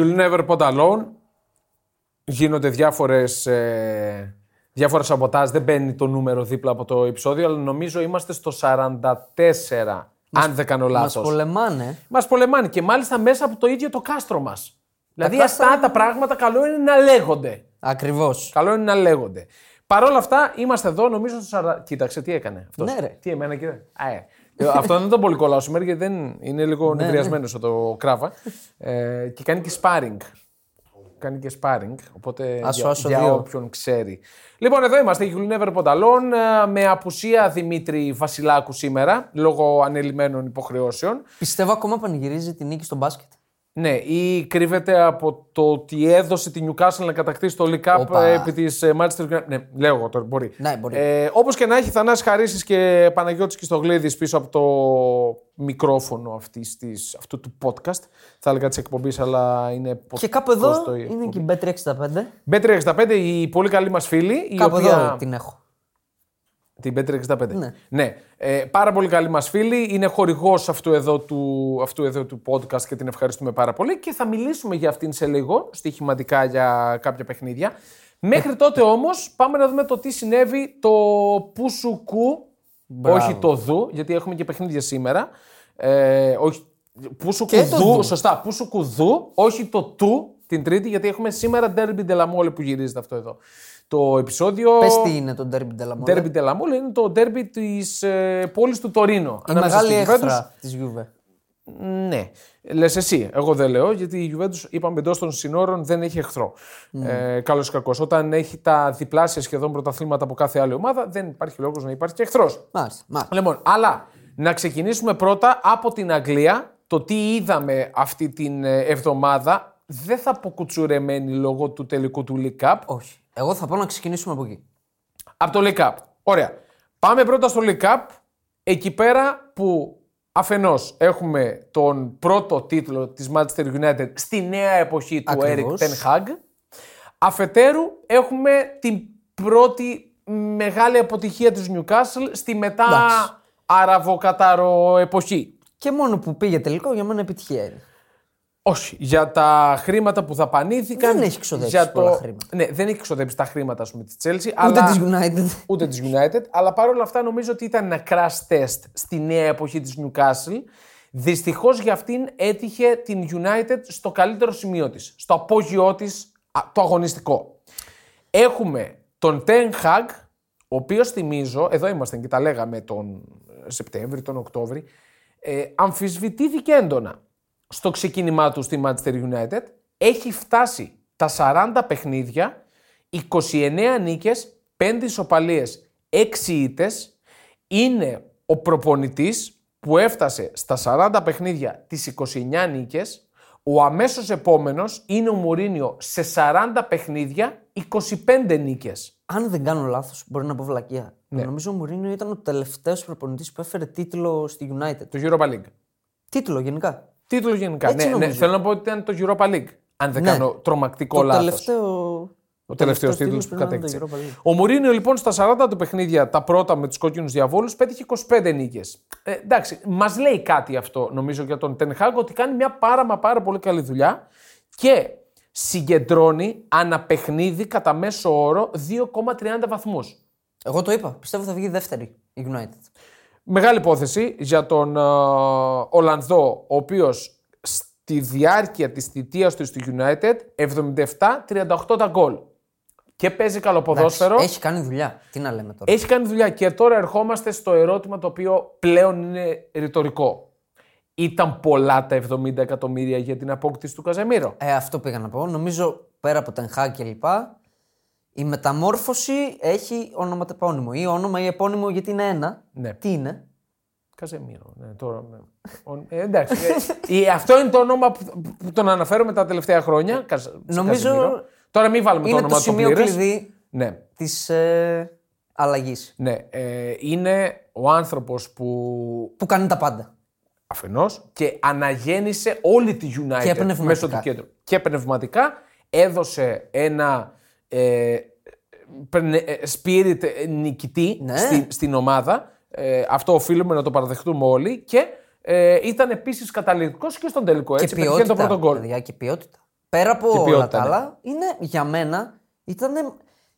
You'll never put alone. Γίνονται διάφορες, ε, διάφορα σαμποτάζ. Δεν μπαίνει το νούμερο δίπλα από το επεισόδιο, αλλά νομίζω είμαστε στο 44, αν δεν κάνω Μας λάθος. πολεμάνε. Μας πολεμάνε και μάλιστα μέσα από το ίδιο το κάστρο μας. Δηλαδή κάστρα- αυτά τα πράγματα καλό είναι να λέγονται. Ακριβώς. Καλό είναι να λέγονται. Παρ' όλα αυτά είμαστε εδώ, νομίζω στο 40. Κοίταξε τι έκανε αυτός. Ναι, ρε. Τι εμένα κοίταξε. Α, ε. Ε, αυτό δεν τον πολύ κολλάω σήμερα γιατί δεν είναι λίγο Ναι, νευριασμένο το κράβα. Ε, και κάνει και sparring. Κάνει και sparring. Οπότε Άσο, για, άσο για δύο. όποιον ξέρει. Λοιπόν, εδώ είμαστε. Η Never Πονταλόν ε, με απουσία Δημήτρη Βασιλάκου σήμερα λόγω ανελημμένων υποχρεώσεων. Πιστεύω ακόμα πανηγυρίζει τη νίκη στο μπάσκετ. Ναι, ή κρύβεται από το ότι έδωσε τη Newcastle να κατακτήσει το League Cup Όπα. ε, επί της Manchester United. Ναι, λέω εγώ τώρα, μπορεί. Ναι, μπορεί. Ε, Όπως και να έχει, Θανάσης Χαρίσης και Παναγιώτης Κιστογλίδης πίσω από το μικρόφωνο αυτής της, αυτού του podcast. Θα έλεγα της εκπομπής, αλλά είναι Και κάπου εδώ podcast το είναι και εκπομπή. η Bet365. Bet365, η πολύ καλή μας φίλη. Η Κάπου οποία... εδώ την έχω. Την Bet365. Ναι. ναι. Ε, πάρα πολύ καλή μας φίλη. Είναι χορηγός αυτού εδώ, του, αυτού εδώ του podcast και την ευχαριστούμε πάρα πολύ. Και θα μιλήσουμε για αυτήν σε λίγο, στοιχηματικά για κάποια παιχνίδια. Μέχρι τότε όμως πάμε να δούμε το τι συνέβη το Πουσουκού, Μπράβο. όχι το Δου, γιατί έχουμε και παιχνίδια σήμερα. Ε, όχι, Πουσουκού Και το Δου, Δου. σωστά, Πουσουκού Δου, όχι το Του την Τρίτη, γιατί έχουμε σήμερα Derby de la Mole που γυρίζεται αυτό εδώ. Το επεισόδιο. Πες τι είναι το Derby de la Mole. Ντέρμπι Τελαμόλ είναι το ντέρμπι της ε, πόλης του Τωρίνο. Η ανάμεσα μεγάλη στη Juventus. έχθρα της Juve. Ναι. Λες εσύ. Εγώ δεν λέω γιατί η Juventus, είπαμε εντός των συνόρων, δεν έχει εχθρό. Ε, Καλός ή κακός. Όταν έχει τα διπλάσια σχεδόν πρωταθλήματα από κάθε άλλη ομάδα, δεν υπάρχει λόγος να υπάρχει και εχθρός. Μάλιστα. μάλιστα. Λοιπόν, αλλά να ξεκινήσουμε πρώτα από την Αγγλία. Το τι είδαμε αυτή την ε, εβδομάδα δεν θα πω κουτσουρεμένη λόγω του τελικού του League Cup. Όχι. Εγώ θα πω να ξεκινήσουμε από εκεί. Από το League Cup. Ωραία. Πάμε πρώτα στο League Cup. Εκεί πέρα που αφενός έχουμε τον πρώτο τίτλο της Manchester United στη νέα εποχή του Ακριβώς. Eric Ten Hag. Αφετέρου έχουμε την πρώτη μεγάλη αποτυχία της Newcastle στη μετά Εντάξει. αραβοκατάρο εποχή. Και μόνο που πήγε τελικό για μένα επιτυχία είναι. Όχι. Για τα χρήματα που δαπανήθηκαν. Δεν έχει ξοδέψει για πολλά χρήματα. Ναι, δεν έχει ξοδέψει τα χρήματα ας πούμε, της Chelsea. Ούτε αλλά... της United. ούτε της United, αλλά παρόλα αυτά νομίζω ότι ήταν ένα crash test στη νέα εποχή της Newcastle. Δυστυχώς για αυτήν έτυχε την United στο καλύτερο σημείο της, στο απόγειό της, α, το αγωνιστικό. Έχουμε τον Ten Hag, ο οποίος θυμίζω, εδώ είμαστε και τα λέγαμε τον Σεπτέμβρη, τον Οκτώβρη, ε, αμφισβητήθηκε έντονα στο ξεκίνημά του στη Manchester United. Έχει φτάσει τα 40 παιχνίδια, 29 νίκες, 5 ισοπαλίες, 6 ήττες. Είναι ο προπονητής που έφτασε στα 40 παιχνίδια τις 29 νίκες. Ο αμέσως επόμενος είναι ο Μουρίνιο σε 40 παιχνίδια, 25 νίκες. Αν δεν κάνω λάθος, μπορεί να πω βλακεία. Ναι. Νομίζω ο Μουρίνιο ήταν ο τελευταίος προπονητής που έφερε τίτλο στη United. Το Europa League. Τίτλο γενικά. Τίτλος γενικά. Έτσι Ναι, ναι, νομίζω. θέλω να πω ότι ήταν το Europa League. Αν δεν Ναι. κάνω τρομακτικό Το λάθος. τελευταίο. Ο τελευταίος τίτλος που κατέκτησε. Ο Μουρίνιο λοιπόν στα 40 του παιχνίδια, τα πρώτα με τους κόκκινους διαβόλους, πέτυχε 25 νίκες. Ε, εντάξει, μας λέει κάτι αυτό νομίζω για τον Τενχάγκ ότι κάνει μια πάρα μα πάρα πολύ καλή δουλειά και συγκεντρώνει ανά παιχνίδι κατά μέσο όρο 2,30 βαθμούς. Εγώ το είπα. Πιστεύω θα βγει δεύτερη η United. Μεγάλη υπόθεση για τον ε, Ολλανδό, ο οποίος στη διάρκεια της θητείας του στη United 77-38 τα γκολ. Και παίζει καλό ποδόσφαιρο. Έχει κάνει δουλειά. Τι να λέμε τώρα. Έχει κάνει δουλειά και τώρα ερχόμαστε στο ερώτημα το οποίο πλέον είναι ρητορικό. Ήταν πολλά τα 70 εκατομμύρια για την απόκτηση του Καζεμίρο. Ε, αυτό πήγα να πω. Νομίζω πέρα από την Χάκ και λοιπά, η μεταμόρφωση έχει ονοματεπώνυμο. Ή όνομα ή επώνυμο γιατί είναι ένα. Ναι. Τι είναι; Καζεμίρο. Ναι, τώρα, ναι. Ο- ε, εντάξει. ε, ε, αυτό είναι το όνομα που, που τον αναφέρομαι τα τελευταία χρόνια. Καζ- Νομίζω Καζεμίρο. Τώρα μην βάλουμε το είναι όνομα το του σημείο πλήρες. κλειδί Ναι. της ε, αλλαγής. ναι. Ε, είναι ο άνθρωπος που Που κάνει τα πάντα. αφενός και αναγέννησε όλη τη United Και πνευματικά. μέσω του κέντρου. Και πνευματικά έδωσε ένα ε, πνε- ε, spirit ε, νικητή Ναι. στην, στην ομάδα. Ε, αυτό οφείλουμε να το παραδεχτούμε όλοι και ε, ήταν επίσης καταλητικός και στον τελικό. Και Έτσι, πετυχαίνει το ποιότητα. πρώτο γκολ. παιδιά, και ποιότητα. πέρα από Και όλα ποιότητα, τα ναι. άλλα, είναι για μένα ήταν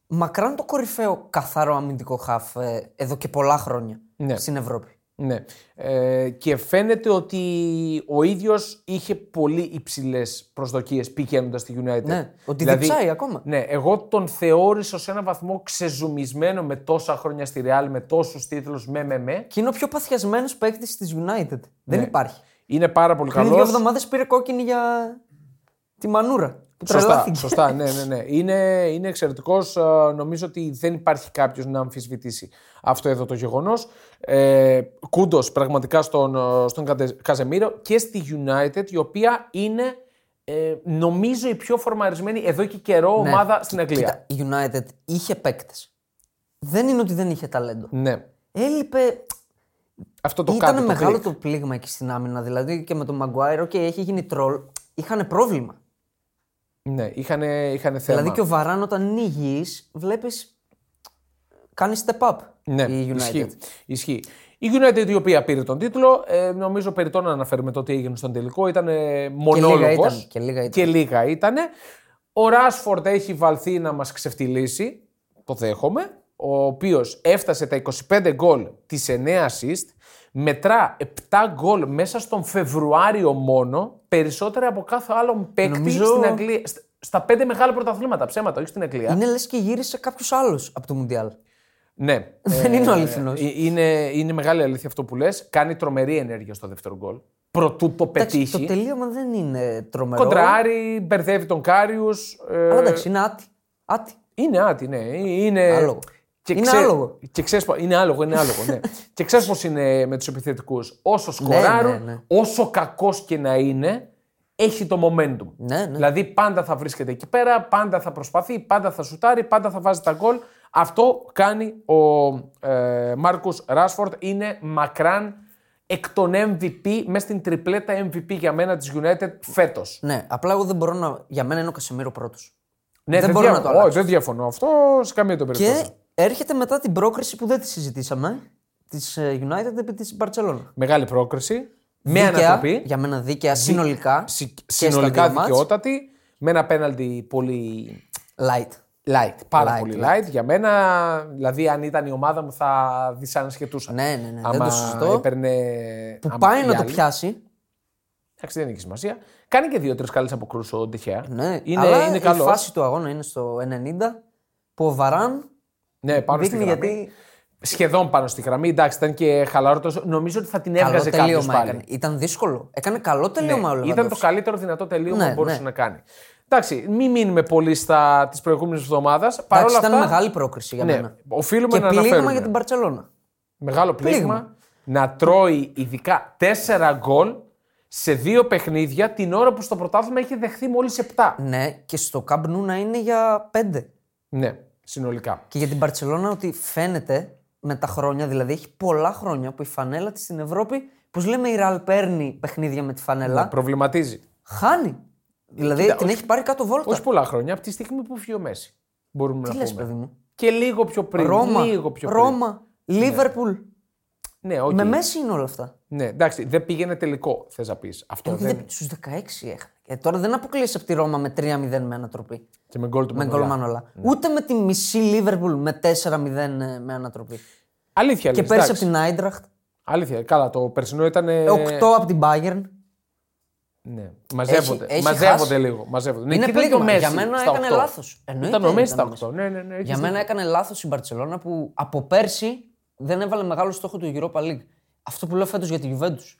μακράν το κορυφαίο καθαρό αμυντικό χαφ ε, εδώ και πολλά χρόνια Ναι. στην Ευρώπη. Ναι. Ε, και φαίνεται ότι ο ίδιος είχε πολύ υψηλές προσδοκίες πηγαίνοντας στη United. Ναι, ότι διψάει ακόμα. Ναι, εγώ τον θεώρησα σε έναν βαθμό ξεζουμισμένο με τόσα χρόνια στη Real, με τόσους τίτλους, με με με. Και είναι ο πιο παθιασμένος παίκτης της United. Δεν Ναι. υπάρχει. Είναι πάρα πολύ Πριν δύο καλός. εβδομάδες πήρε κόκκινη για τη μανούρα. Που Σωστά, τρελάθηκε. σωστά, ναι, ναι, ναι. Είναι, είναι εξαιρετικός. Νομίζω ότι δεν υπάρχει κάποιος να αμφισβητήσει αυτό εδώ το γεγονός. Ε, Κούντος πραγματικά στον, ε, στον Κατε- Καζεμίρο και στη United, η οποία είναι ε, νομίζω η πιο φορμαρισμένη εδώ και καιρό Ναι. ομάδα στην Αγγλία. Κοίτα, η United είχε παίκτες. Δεν είναι ότι δεν είχε ταλέντο. Ναι. Έλειπε. Αυτό το Ήταν κάτι, το μεγάλο κλικ. το πλήγμα εκεί στην άμυνα. Δηλαδή και με τον Maguire, και έχει γίνει τρόλ. Είχαν πρόβλημα. Ναι, είχαν, είχαν θέμα. Δηλαδή και ο Βαράν όταν είναι υγιής, βλέπεις. Κάνει step up Ναι, η United. Ισχύει. ισχύει. Η United η οποία πήρε τον τίτλο, ε, νομίζω περιττό να αναφέρουμε το τι έγινε στον τελικό. Ήταν ε, μονόλογος. ήταν, και λίγα ήταν. Και λίγα ήτανε. Ο Ράσφορντ έχει βαλθεί να μας ξεφτυλίσει, το δέχομαι, ο οποίος έφτασε τα 25 γκολ, τις 9 assist, μετρά 7 γκολ μέσα στον Φεβρουάριο μόνο, περισσότερα από κάθε άλλον παίκτη Νομίζω- στην Αγγλία. Στα- Στα πέντε μεγάλα πρωταθλήματα, ψέματα, όχι στην Αγγλία. Είναι λες και γύρισε κάποιος άλλος από το Μουντιάλ. Ναι. Δεν είναι ο αληθινός. Ε, Είναι, είναι μεγάλη αλήθεια αυτό που λες. Κάνει τρομερή ενέργεια στο δεύτερο γκολ. Προτού το Εντάξει, πετύχει. το τελείωμα δεν είναι τρομερό. Κοντράρει, μπερδεύει τον Κάριου. Αλλά εντάξει, είναι άτι. άτι. είναι άτι, ναι. Είναι... Άλογο. Είναι άλογο. Και ξέρεις, πο- είναι άλογο, είναι άλογο, ναι. και ξέρεις πώς είναι με τους επιθετικούς. Όσο σκοράρουν, ναι, ναι. όσο κακός και να είναι, έχει το momentum. Ναι, ναι. Δηλαδή πάντα θα βρίσκεται εκεί πέρα, πάντα θα προσπαθεί, πάντα θα σουτάρει, πάντα θα βάζει τα γκολ. Αυτό κάνει ο ε, Μάρκους Ράσφορντ. Είναι μακράν εκ των MVP, μέσα στην τριπλέτα MVP για μένα της United φέτος. Ναι, απλά εγώ δεν μπορώ να. Για μένα είναι ο Κασεμίρο πρώτος. Ναι, Δεν μπορώ να το διαφωνώ. αλλάξω. Όχι, δεν διαφωνώ. Αυτό σε καμία των Και περιπτώσεων. έρχεται μετά την πρόκριση που δεν τη συζητήσαμε της United επί της Barcelona. Μεγάλη πρόκριση. Με Δίκαια, ανατροπή. Για μένα δίκαια συνολικά. συ- και στα συνολικά δύο μάτς. δικαιότατη. Με ένα πέναλτι πολύ Light. Light. Πάρα Light, πολύ light. light. Για μένα, δηλαδή, αν ήταν η ομάδα μου, θα δυσανασχετούσα. Ναι, ναι, ναι. δεν Άμα το σωστό. έπαιρνε. Που άμα πάει η να το άλλη. πιάσει. Εντάξει, δεν έχει σημασία. Κάνει και δύο-τρεις καλές αποκρούσει ο Ντεχέα. Ναι, είναι αλλά είναι η καλός. φάση του αγώνα είναι στο 90 που ο Βαράν Ναι, πάνω στη δείχνει γραμμή. γιατί. Σχεδόν πάνω στη γραμμή. Εντάξει, ήταν και χαλαρό. τόσο- Νομίζω ότι θα την Καλό έβγαζε κάποιος τελείωμα πάλι. έκανε. Ήταν δύσκολο. Έκανε καλό τελείωμα ο Ναι, ήταν το Λεβαντόφσκι. καλύτερο δυνατό τελείωμα Ναι, που μπορούσε ναι. να κάνει. Εντάξει, μην μείνουμε πολύ στα της προηγούμενης εβδομάδας. Παρ' Εντάξει, όλα ήταν αυτά. μεγάλη πρόκριση για ναι, μένα. οφείλουμε Και να πλήγμα αναφέρουμε. για την Παρσελώνα. Μεγάλο πλήγμα, Πλήγμα. να τρώει ειδικά 4 γκολ σε δύο παιχνίδια την ώρα που στο πρωτάθλημα έχει δεχθεί μόλις 7. Ναι, και στο Camp Nou να είναι για 5. Ναι, συνολικά. Και για την Μπαρτσελόνα ότι φαίνεται με τα χρόνια, δηλαδή έχει πολλά χρόνια που η φανέλα της στην Ευρώπη, πώς λέμε η Ρεάλ παίρνει παιχνίδια με τη φανέλα, Να προβληματίζει. χάνει. Δηλαδή Κοίτα, την όχι- έχει πάρει κάτω βόλτα. Όχι πολλά χρόνια, από τη στιγμή που φύγει ο Μέσι. Μπορούμε Τι να λες, πούμε. παιδί μου; Και λίγο πιο πριν. Ρώμα, λίγο πιο πριν. Ρώμα, Λίβερπουλ. Ναι, οκ. Με Μέσι είναι όλα αυτά. ναι, εντάξει, δεν πήγαινε τελικό, θες να πεις. Αυτό Όχι, δεν. δεν... Στους 16 έχανε. Ε, τώρα δεν αποκλείεσαι από τη Ρώμα με 3-0 με ανατροπή. Και με γκολ του Με Μανολά. γκολ Μανολά. Ούτε με τη μισή Λίβερπουλ με 4-0 ε, με ανατροπή. Αλήθεια, Και λες, πέρσι από εντάξει. την Άιντραχτ. Αλήθεια, καλά, το περσινό ήταν. ε, 8 από την Bayern. Ναι. Μαζεύονται. έχει μαζεύονται χάσει. λίγο. Μαζεύονται. Ναι, Είναι εκεί ήταν και ο πλήγμα. Μέση Για μένα στα έκανε 8. λάθος. Ήταν ο Μέση στα 8. Ναι, ναι, ναι, έχεις Για δίκιο. μένα έκανε λάθος η Μπαρσελόνα που από πέρσι δεν έβαλε μεγάλο στόχο του Europa League. Αυτό που λέω φέτος για τη Juventus.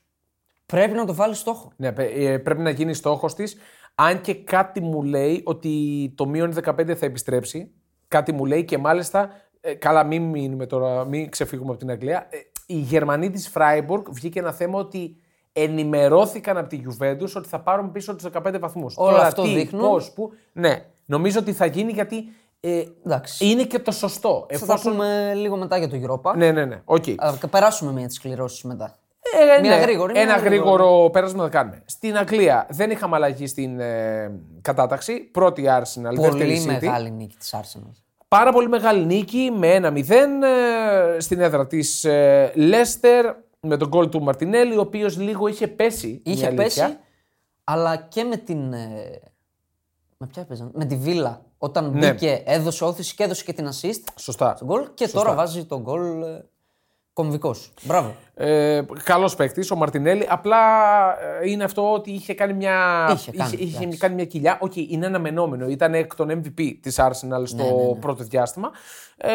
Πρέπει να το βάλει στόχο. Ναι, πε- ε, πρέπει να γίνει στόχος της. Αν και κάτι μου λέει ότι το μείον 15 θα επιστρέψει. Κάτι μου λέει και μάλιστα. ε, καλά, μην μείνουμε τώρα, μην ξεφύγουμε από την Αγγλία. Ε, οι Γερμανοί της Φράιμπουργκ βγήκε ένα θέμα ότι ενημερώθηκαν από τη Juventus ότι θα πάρουν πίσω τους 15 βαθμούς. Όλο αυτό δείχνουν. Πώς, που. Ναι, νομίζω ότι θα γίνει γιατί ε, Εντάξει. είναι και το σωστό. Θα τα πούμε λίγο μετά για το Europa. Ναι, ναι, ναι. οκ. Α, και περάσουμε μια στις κληρώσεις μετά. Ε, Μια ναι, γρήγορη, μια Ένα γρήγορη. γρήγορο πέρασμα θα κάνουμε. Στην Αγγλία δεν είχαμε αλλαγή στην ε, κατάταξη. Πρώτη η Arsenal, δεύτερη Πολύ η City. μεγάλη νίκη της Arsenal. Πάρα πολύ μεγάλη νίκη με 1-0 ε, στην έδρα της ε, Leicester με τον γκολ του Μαρτινέλη, ο οποίος λίγο είχε πέσει. η Είχε αλήθεια. πέσει, αλλά και με την ε, Με ποια έπαιζαν. Με τη Βίλα. Όταν Ναι. μπήκε, έδωσε όθηση και έδωσε και την assist Σωστά. στον γκολ και τώρα βάζει τον γκολ ε, κομβικός. Μπράβο. Ε, Καλός παίκτης, ο Μαρτινέλι. Απλά ε, είναι αυτό ότι είχε κάνει μια, Είχε κάνει, είχε, είχε εντάξει. κάνει μια κοιλιά. Οκ, είναι αναμενόμενο. Ήταν εκ των MVP της Arsenal στο Ναι, πρώτο διάστημα. Ε,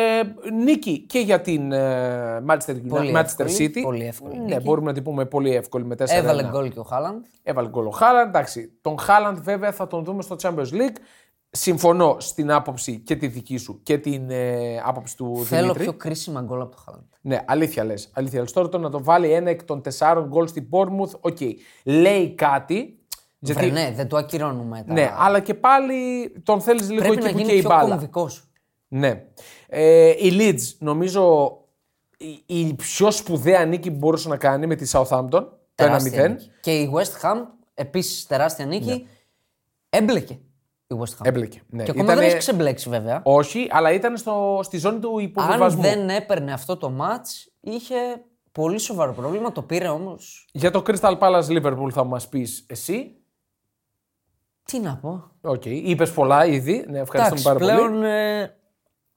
νίκη και για την ε, Manchester, United- Πολύ Manchester εύκολη, City. πολύ εύκολη Ναι, νίκη. μπορούμε να την πούμε πολύ εύκολη με 4 Έβαλε γκολ και ο Χάλαντ. Έβαλε γκολ ο Χάλαντ. Εντάξει, τον Χάλαντ βέβαια θα τον δούμε στο Champions League. Συμφωνώ στην άποψη και τη δική σου και την ε, άποψη του Θέλω Δημήτρη. πιο κρίσιμα γκολ από το Χάλαντ. Ναι, αλήθεια λες. Αλήθεια λες. Τώρα το να το βάλει ένα εκ των τεσσάρων γκολ στην Bournemouth, OK. Λέει κάτι. Γιατί, Βρε, ναι, δεν το ακυρώνουμε. τα- ναι, αλλά και πάλι τον θέλεις λίγο Πρέπει εκεί να που γίνει και η πιο μπάλα. κομβικός. Ναι. Ε, η Leeds, νομίζω, η, η πιο σπουδαία νίκη που μπορούσε να κάνει με τη Southampton. Το 1-0. Και η West Ham, επίσης τεράστια νίκη, έμπλεκε η West Ham. Έμπλεκε. Ναι. Και ακόμα δεν Ήτανε- έχει ξεμπλέξει βέβαια. Όχι, αλλά ήταν στο, στη ζώνη του Αν υποβιβασμού. δεν έπαιρνε αυτό το match, είχε πολύ σοβαρό πρόβλημα. Το πήρε όμως. Για το Crystal Palace Liverpool θα μας πεις εσύ. Τι να πω. Οκ, είπες πολλά ήδη. Ναι, ευχαριστούμε Εντάξει, πάρα πολύ. πλέον. Ε, αυτό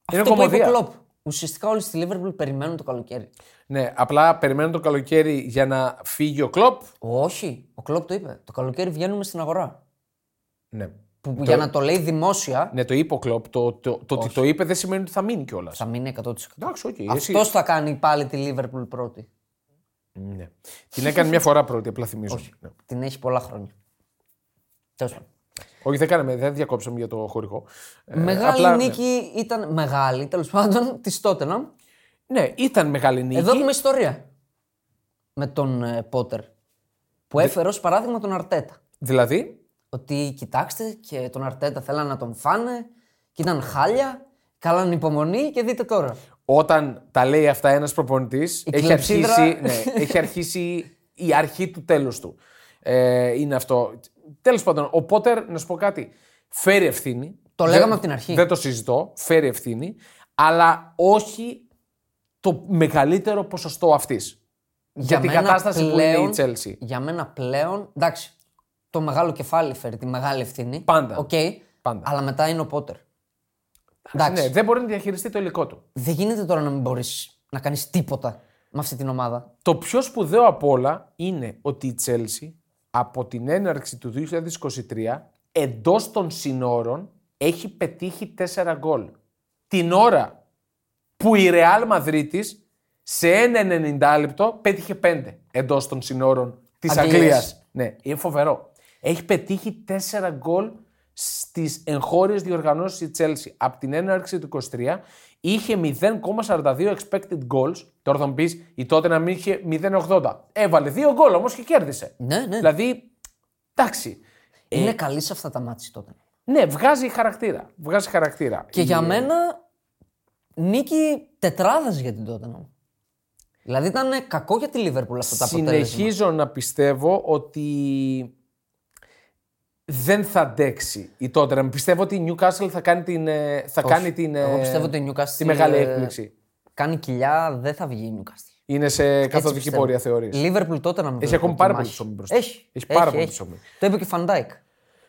που είπε κωμωδία. ο Κλοπ. Ουσιαστικά όλοι στη Liverpool περιμένουν το καλοκαίρι. Ναι, απλά περιμένουν το καλοκαίρι για να φύγει ο Κλοπ. Όχι, ο Κλοπ το είπε. Το καλοκαίρι βγαίνουμε στην αγορά. Ναι. Που, που για να το λέει δημόσια Ναι, το είπε ο Κλοπ. Το, το, το ότι το είπε δεν σημαίνει ότι θα μείνει κιόλας. θα μείνει 100%. Εντάξει, οκ. εσύ- Αυτός θα κάνει πάλι τη Liverpool πρώτη. Ναι. Την έκανε μια φορά πρώτη, απλά θυμίζω. Ναι. Την έχει πολλά χρόνια. Τέλος πάντων. Όχι, δεν κάναμε, δεν διακόψαμε για το χορηγό. Ε, Μεγάλη απλά, ναι. νίκη ήταν μεγάλη, τέλος πάντων, της Τότεναμ. Ναι, ήταν μεγάλη νίκη. Εδώ έχουμε ιστορία με τον ε, Πότερ. Που έφερε ως παράδειγμα τον Αρτέτα. Δηλαδή, Ότι κοιτάξτε και τον Αρτέτα θέλαν να τον φάνε και ήταν χάλια. Κάναν υπομονή και δείτε τώρα. όταν τα λέει αυτά ένας προπονητής, έχει, κλεψίδρα- αρχίσει, ναι, έχει αρχίσει η αρχή του τέλους του. Ε, είναι αυτό. Τέλος πάντων, ο Πότερ, να σου πω κάτι, φέρει ευθύνη. Το Δεν- λέγαμε από την αρχή. Δεν το συζητώ. Φέρει ευθύνη, αλλά όχι το μεγαλύτερο ποσοστό αυτής. Για, την μένα κατάσταση που είναι η Chelsea. Για μένα πλέον, εντάξει, το μεγάλο κεφάλι φέρει τη μεγάλη ευθύνη. Πάντα. Οκ, Πάντα. αλλά μετά είναι ο Πότερ. Εντάξει, Ναι, δεν μπορεί να διαχειριστεί το υλικό του. δεν γίνεται τώρα να μην μπορείς να κάνεις τίποτα με αυτή την ομάδα. Το πιο σπουδαίο απ' όλα είναι ότι η Chelsea από την έναρξη του 2023 εντός των συνόρων έχει πετύχει 4 γκολ. Την ώρα που η Real Madrid σε ένα 90 λεπτό πέτυχε 5 εντός των συνόρων της Αγγλίας. Αγγλίας. Ναι, είναι φοβερό. Έχει πετύχει 4 γκολ στις εγχώριες διοργανώσεις η Chelsea. Από την έναρξη του 23 είχε 0,42 expected goals. Τώρα θα μου πεις, η τότε να μην είχε 0,80. Έβαλε 2 γκολ όμως και κέρδισε. Ναι, ναι. Δηλαδή, εντάξει. Είναι καλή σε αυτά τα μάτια τότε. Ναι, βγάζει χαρακτήρα. Βγάζει χαρακτήρα. Και Η- για μένα νίκη τετράδας για την Tottenham. Δηλαδή ήταν κακό για τη Liverpool αυτό το αποτέλεσμα. Συνεχίζω να πιστεύω ότι δεν θα αντέξει η Tottenham. Πιστεύω ότι η Newcastle θα κάνει την, ε, θα κάνει την, Εγώ ε, πιστεύω ότι η Newcastle τη μεγάλη ε, έκπληξη. κάνει κοιλιά, δεν θα βγει η Newcastle. Είναι σε καθοδική πιστεύω. πορεία θεωρείς. Liverpool τότε να Έχει ακόμη πάρα πολύ ψωμί μπροστά. Έχει. Έχει πάρα πολύ ψωμί. Το είπε και Φαν Ντάικ.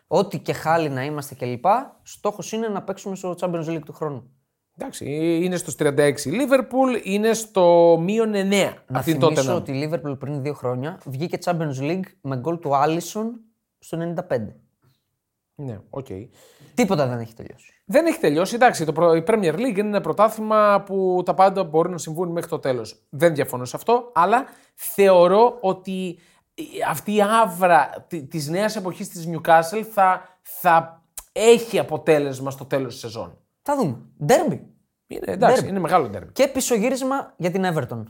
Ό,τι και χάλι να είμαστε κλπ. Στόχος είναι να παίξουμε στο Champions League του χρόνου. Εντάξει, είναι στους 36 η Liverpool, είναι στο μείον 9 Να από την θυμίσω Tottenham. ότι η Liverpool πριν δύο χρόνια βγήκε Champions League με γκολ του Allison στο 95. Ναι, οκ. Τίποτα δεν έχει τελειώσει. Δεν έχει τελειώσει. Εντάξει, το προ- η Premier League είναι ένα πρωτάθλημα που τα πάντα μπορούν να συμβούν μέχρι το τέλος. Δεν διαφωνώ σε αυτό, αλλά θεωρώ ότι αυτή η άβρα τη νέας εποχής της Newcastle θα, θα έχει αποτέλεσμα στο τέλος της σεζόν. Θα δούμε. Ντέρμπι. Είναι, εντάξει, Derby. είναι μεγάλο ντέρμπι. Και πισωγύρισμα για την Everton.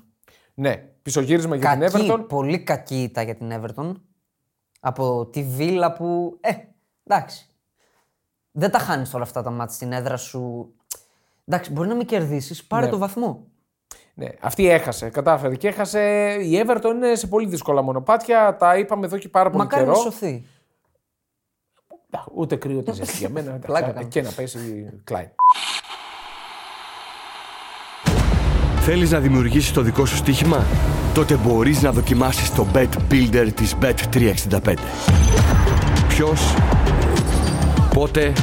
Ναι, πισωγύρισμα για την Κακή, Everton. πολύ κακή ήττα για την Everton. Από τη Βίλα που. Ε, εντάξει. Δεν τα χάνεις όλα αυτά τα μάτια στην έδρα σου. Εντάξει, μπορεί να μην κερδίσεις, πάρε Ναι. το βαθμό. Ναι, αυτή έχασε, κατάφερε και έχασε. Η Everton είναι σε πολύ δύσκολα μονοπάτια. Τα είπαμε εδώ και πάρα πολύ Μακάρι να καιρό. σωθεί. Α, Ούτε κρύο ούτε ζέστη για μένα. εντάξει, Πλάκα κάνω. και να πέσει Κλάιν. Θέλεις να δημιουργήσεις το δικό σου στοίχημα; Τότε μπορείς να δοκιμάσεις το Bet Builder της Bet365. Ποιος, Πότε,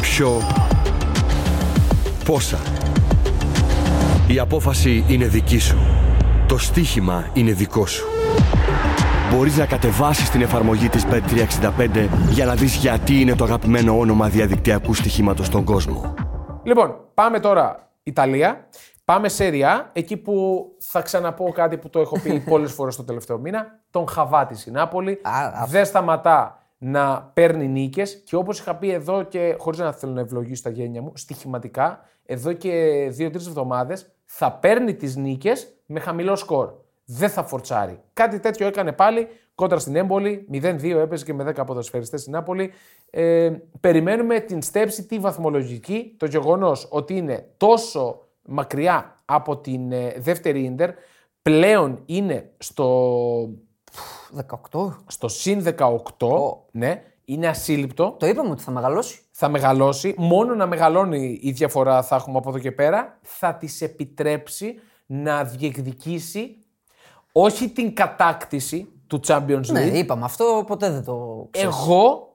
ποιο, πόσα. Η απόφαση είναι δική σου. Το στοίχημα είναι δικό σου. Μπορείς να κατεβάσεις την εφαρμογή της Bet365 για να δεις γιατί είναι το αγαπημένο όνομα διαδικτυακού στοιχήματος στον κόσμο. Λοιπόν, πάμε τώρα Ιταλία. Πάμε σε Ριά, εκεί που θα ξαναπώ κάτι που το έχω πει πολλές φορές το τελευταίο μήνα. Τον Χαβάτη η Νάπολη. Α, αυτό. Δεν σταματά να παίρνει νίκες και όπως είχα πει εδώ και χωρίς να θέλω να ευλογήσω τα γένια μου, στοιχηματικά, εδώ και δύο-τρεις εβδομάδες θα παίρνει τις νίκες με χαμηλό σκορ. Δεν θα φορτσάρει. Κάτι τέτοιο έκανε πάλι κόντρα στην Έμπολη. 0-2 έπαιζε και με 10 ποδοσφαιριστές στην Νάπολη. Ε, περιμένουμε την στέψη τη βαθμολογική. Το γεγονός ότι είναι τόσο μακριά από την ε, δεύτερη ίντερ πλέον είναι στο, 18. στο συν 18. Ναι, είναι ασύλληπτο. Το είπαμε ότι θα μεγαλώσει. Θα μεγαλώσει. Μόνο να μεγαλώνει η διαφορά θα έχουμε από εδώ και πέρα. Θα της επιτρέψει να διεκδικήσει όχι την κατάκτηση του Champions League. Ναι, είπαμε αυτό, ποτέ δεν το ξέρεις. Εγώ.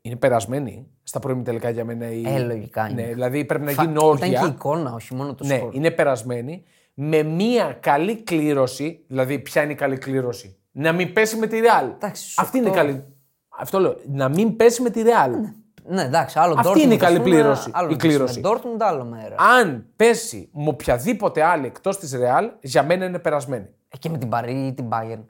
Είναι περασμένη στα πρώιμη τελικά για μένα. Η... Ε, λογικά είναι. Ναι, δηλαδή πρέπει να Φα- γίνει Ήταν όρια. και η εικόνα, όχι μόνο το Ναι, σκορ. είναι περασμένη. Με μία καλή κλήρωση. Δηλαδή, ποια είναι η καλή κλήρωση; Να μην πέσει με τη Real. Εντάξει, στους Αυτή είναι η οκτώ. καλή. Αυτό λέω. Να μην πέσει με τη Real. Ναι, εντάξει, άλλο Αυτή Dortmund, είναι η ας καλή πούμε, πλήρωση, Άλλο η να πεις κλήρωση. Με Dortmund, άλλο μέρα. Αν πέσει με οποιαδήποτε άλλη εκτός της Real, για μένα είναι περασμένη. Ε, Και με την Παρή ή την Bayern.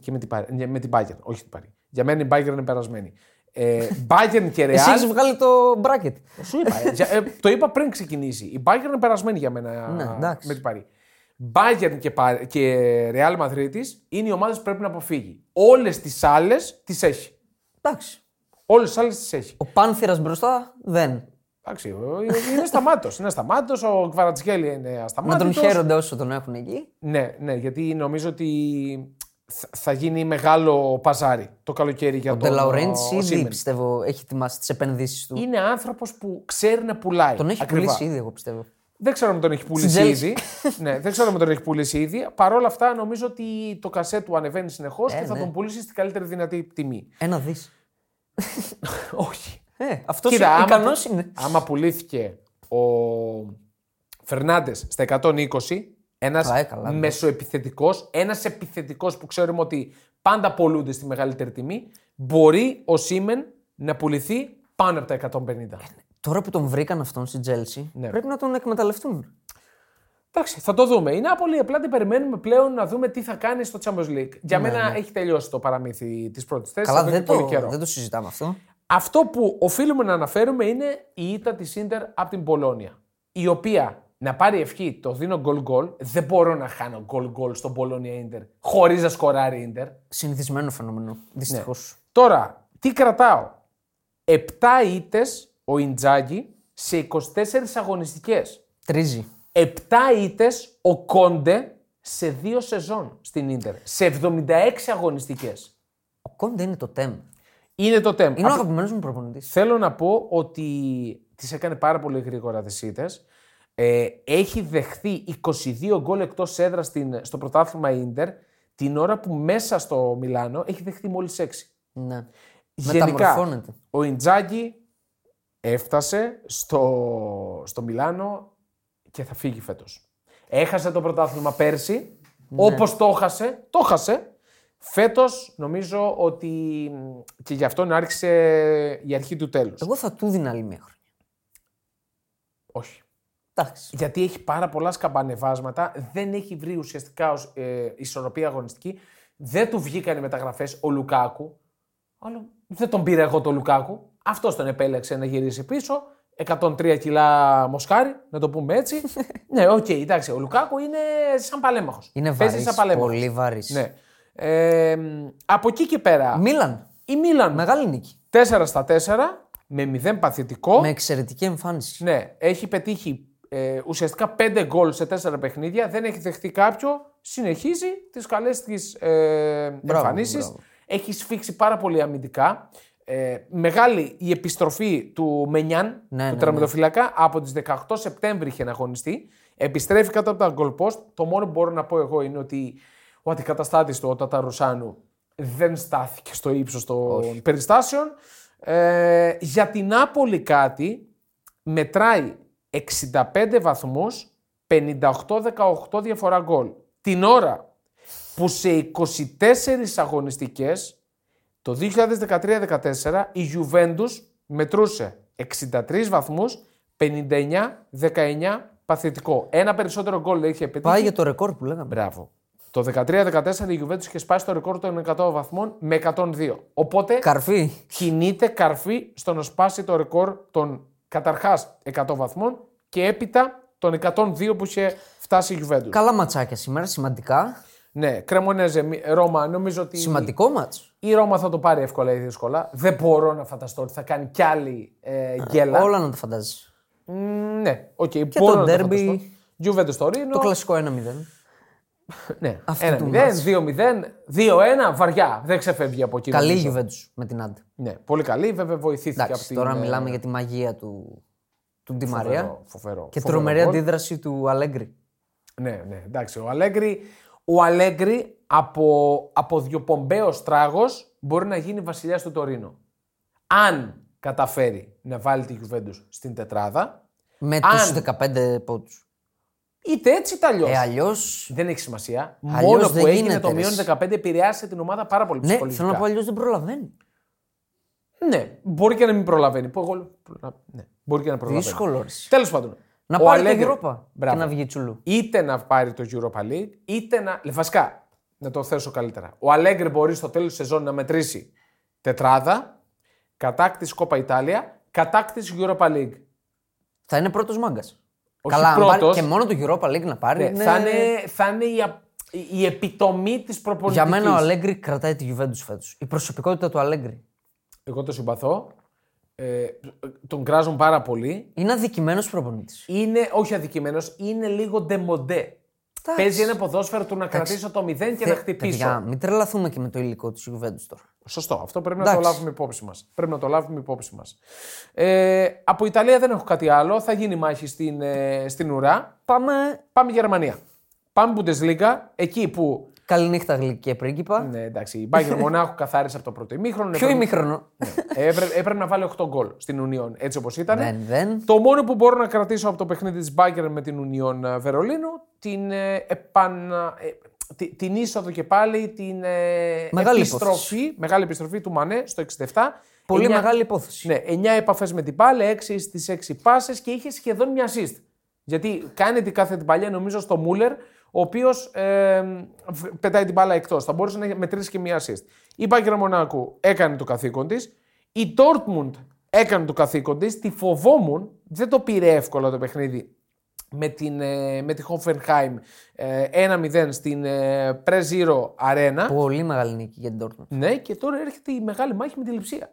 Και με την, Παρ- ναι, με την Bayern, όχι την Παρή. Για μένα η Bayern είναι περασμένη. Ε, Bayern και Εσύ έχεις Real. βγάλει το bracket. Σου είπα. ε, για- ε, το είπα πριν ξεκινήσει. Η Bayern είναι περασμένη για μένα Ναι, εντάξει. με την Παρή. Bayern και, Πα- και Real Madrid είναι οι ομάδες που πρέπει να αποφύγει. Όλες τις άλλες τις έχει. Εντάξει. Όλες τις άλλες τις έχει. Ο Πάνθυρας μπροστά δεν. Εντάξει, ο- είναι σταμάτος. Είναι σταμάτος. Ο Κβαρατσχέλη είναι ασταμάτητος. Να τον χαίρονται όσο τον έχουν εκεί. Ναι, ναι, γιατί νομίζω ότι θα- θα γίνει μεγάλο παζάρι το καλοκαίρι για Ο τον Ντελαουρέντ ο ήδη Σίμεν. πιστεύω έχει ετοιμάσει τις επενδύσεις του. Είναι άνθρωπος που ξέρει να πουλάει. Τον έχει ακριβά. πουλήσει ήδη, εγώ πιστεύω. Δεν ξέρω αν τον έχει πουλήσει Chelsea. ήδη. ναι, δεν ξέρω αν τον έχει πουλήσει ήδη. Παρ' όλα αυτά, νομίζω ότι το κασέ του ανεβαίνει συνεχώς και θα ναι. τον πουλήσει στην καλύτερη δυνατή τιμή. Ένα δις. Όχι. Ε, αυτός Κοίτα, άμα, ικανός είναι. άμα πουλήθηκε ο Φερνάντες στα 120, ένας Α, ε, καλά, εντάξει. μεσοεπιθετικός, ένας επιθετικός που ξέρουμε ότι πάντα πολλούνται στη μεγαλύτερη τιμή, μπορεί ο Σίμεν να πουληθεί πάνω από τα 150. Τώρα που τον βρήκαν αυτόν στην Τζέλση, Ναι. πρέπει να τον εκμεταλλευτούν. Εντάξει, θα το δούμε. Η Νάπολη απλά την περιμένουμε πλέον να δούμε τι θα κάνει στο Champions League. Για μένα έχει τελειώσει το παραμύθι της πρώτης θέσης. Ναι, Καλά, δεν το, δεν το συζητάμε αυτό. Αυτό που οφείλουμε να αναφέρουμε είναι η ήττα της Ίντερ από την Μπολόνια. Η οποία να πάρει ευχή, το δίνω γκολ γκολ. Δεν μπορώ να χάνω γκολ γκολ στο Μπολόνια Ίντερ χωρίς να σκοράρει η Ίντερ. Συνηθισμένο φαινόμενο. Δυστυχώς. Τώρα, τι κρατάω; 7 ήττες ο Ιντζάγκη σε 24 αγωνιστικές. Τρίζει. 7 ήττες ο Κόντε σε δύο σεζόν στην Ίντερ. Σε 76 αγωνιστικές. Ο Κόντε είναι το τέμ. Είναι το τέμ. Είναι ο αγαπημένος μου προπονητής. Θέλω να πω ότι τις έκανε πάρα πολύ γρήγορα τις ήττες. Ε, έχει δεχθεί 22 γκολ εκτός έδρας στην, στο πρωτάθλημα Ίντερ την ώρα που μέσα στο Μιλάνο έχει δεχθεί μόλις 6. Ναι. Γενικά, Μεταμορφώνεται. ο Ιντζάγκη έφτασε στο, στο Μιλάνο και θα φύγει φέτος. Έχασε το πρωτάθλημα πέρσι, Ναι. όπως το έχασε, το έχασε. Φέτος νομίζω ότι μ, και γι' αυτόν άρχισε η αρχή του τέλους. Εγώ θα του δίνα άλλη μια χρονιά. Όχι. Εντάξει. Γιατί έχει πάρα πολλά σκαμπανεβάσματα, δεν έχει βρει ουσιαστικά ως, ε, ισορροπία αγωνιστική. Δεν του βγήκαν οι μεταγραφές ο Λουκάκου. Άλλο, δεν τον πήρα εγώ τον Λουκάκου. Αυτός τον επέλεξε να γυρίσει πίσω. 103 κιλά μοσχάρι, να το πούμε έτσι. ναι, οκ, εντάξει. Ο Λουκάκου είναι σαν παλέμαχος. Είναι Παίζει βαρύς, σαν παλέμαχος. πολύ βαρύς. Ναι. Ε, μ, από εκεί και πέρα, Μίλαν. η Μίλαν Μεγάλη νίκη. 4 στα 4 με 0 παθητικό. Με εξαιρετική εμφάνιση. Ναι, έχει πετύχει ε, ουσιαστικά 5 γκολ σε 4 παιχνίδια, δεν έχει δεχτεί κάποιο, συνεχίζει τις καλές της ε, εμφανίσεις. μπράβο. Έχει σφίξει πάρα πολύ αμυντικά. Ε, μεγάλη η επιστροφή του Μενιάν, Ναι, του ναι, τερματοφυλακά, από τις 18 Σεπτέμβρη είχε αγωνιστεί. Επιστρέφει κάτω από τα goal post. Το μόνο που μπορώ να πω εγώ είναι ότι ο αντικαταστάτης του, ο Ταταρουσάνου, δεν στάθηκε στο ύψος των περιστάσεων. Ε, για την Νάπολη κάτι μετράει 65 βαθμούς, 58-18 διαφορά γκολ. Την ώρα που σε 24 αγωνιστικές το 2013-14 η Juventus μετρούσε 63 βαθμούς, 59-19 παθητικό. Ένα περισσότερο γκολ είχε πετύχει. Πάει για το ρεκόρ που λέγαμε. Μπράβο. Το 13-14 η Juventus είχε σπάσει το ρεκόρ των 100 βαθμών με 102. Οπότε Καρφί. κινείται καρφί στο να σπάσει το ρεκόρ των καταρχάς 100 βαθμών και έπειτα των 102 που είχε φτάσει η Juventus. Καλά ματσάκια σήμερα, σημαντικά. Ναι, Κρεμονέζε, μη- Ρώμα, νομίζω ότι Σημαντικό ματς. η Ρώμα θα το πάρει εύκολα ή δύσκολα. Δεν μπορώ να φανταστώ ότι θα κάνει κι άλλη ε, γκέλα. Όλα να το φαντάζεσαι. Μ, ναι, οκ, Και μπορώ το να το derby. φανταστώ. Juventus Τορίνο. Το κλασικό 1-0. Ναι, Αυτό 1-0, του ματς. 2-0, 2-1, βαριά. Δεν ξεφεύγει από εκεί. Καλή η νομίζω. Juventus με τη Ναντ. Ναι, πολύ καλή. Βέβαια βοηθήθηκε από Εντάξει, την. τώρα ε, μιλάμε για τη μαγεία του, του Ντι φοβερό, Μαρία Φοβερό, και φοβερό τρομερή γκολ. αντίδραση του Αλέγκρι. Ναι, ναι, εντάξει. Ο Αλέγκρι, ο Αλέγκρι από, από διοπομπαίος τράγος μπορεί να γίνει βασιλιά του Τωρίνο. Αν καταφέρει να βάλει τη Juventus στην τετράδα, Με Αν- τους 15 πόντους. είτε έτσι είτε αλλιώς. Ε, αλλιώς. Δεν έχει σημασία. Αλλιώς Μόνο δεν που έγινε γίνεται, το ρε, μείον εσύ. 15 επηρεάσε την ομάδα πάρα πολύ Ναι, ψυχολογικά. θέλω να πω αλλιώς δεν προλαβαίνει. Ναι, μπορεί και να μην προλαβαίνει. Που εγώ... ναι, μπορεί και να προλαβαίνει. Δύσκολο. ρε. Τέλος πάντων. Να ο πάρει Αλέγκρι- το Europa Μπράβο. και να βγει τσουλού. είτε να πάρει το Europa League, είτε να. Βασικά, να το θέσω καλύτερα. Ο Αλέγκρι μπορεί στο τέλος της σεζόν να μετρήσει τετράδα, κατάκτηση Κόπα Ιτάλια, κατάκτηση Europa League. Θα είναι πρώτος μάγκας. Όχι Καλά, αν πάρει πρώτος. και μόνο το Europa League να πάρει. Ναι, είναι- θα, είναι, θα είναι η, α- η επιτομή της προπονητικής. Για μένα ο Αλέγκρι κρατάει τη Juventus φέτος. Η προσωπικότητα του Αλέγκρι. Εγώ το συμπαθώ. Ε, τον κράζουν πάρα πολύ. Είναι αδικημένος προπονητής. Είναι, όχι αδικημένος, είναι λίγο ντεμοντέ. Παίζει ένα ποδόσφαιρο του να κρατήσω το 0 και να χτυπήσω. Παιδιά, μην τρελαθούμε και με το υλικό της Juventus τώρα. Σωστό. Αυτό πρέπει να το Εντάξει. λάβουμε υπόψη μας. Πρέπει να το λάβουμε υπόψη μας. Ε, από Ιταλία δεν έχω κάτι άλλο. Θα γίνει μάχη στην, ε, στην ουρά. Πάμε. Πάμε Γερμανία. Πάμε Bundesliga, εκεί που. Καληνύχτα γλυκέ πρίγκιπα. Ναι, εντάξει, η Bayern Μονάχου καθάρισε από το πρώτο ημίχρονο. Ποιο έπρεπε- ημίχρονο; έπρεπε, έπρεπε να βάλει 8 γκολ στην Union έτσι όπως ήταν. δεν, δεν. Το μόνο που μπορώ να κρατήσω από το παιχνίδι της Bayern με την Union Βερολίνου, την, ε, επανα, ε, τη- την είσοδο και πάλι, την ε, Μεγάλη επιστροφή, μεγάλη επιστροφή του Μανέ στο 67. Πολύ Εννιά- μεγάλη υπόθεση. Ναι, 9 επαφές με την μπάλα, 6 στις 6 πάσες και είχε σχεδόν μια assist. Γιατί κάνει την κάθε την παλιά νομίζω στο Μούλερ, ο οποίος ε, β- πετάει την μπάλα εκτός. Θα μπορούσε να μετρήσει και μια assist. Η Bayern Μονάκου έκανε το καθήκον της. Η Dortmund έκανε το καθήκον της. Τη φοβόμουν. Δεν το πήρε εύκολα το παιχνίδι με, την, ε, με τη Hoffenheim ε, 1-0 στην ε, Pre-Zero Arena. Πολύ μεγάλη νίκη για την Dortmund. Ναι, και τώρα έρχεται η μεγάλη μάχη με τη λειψία.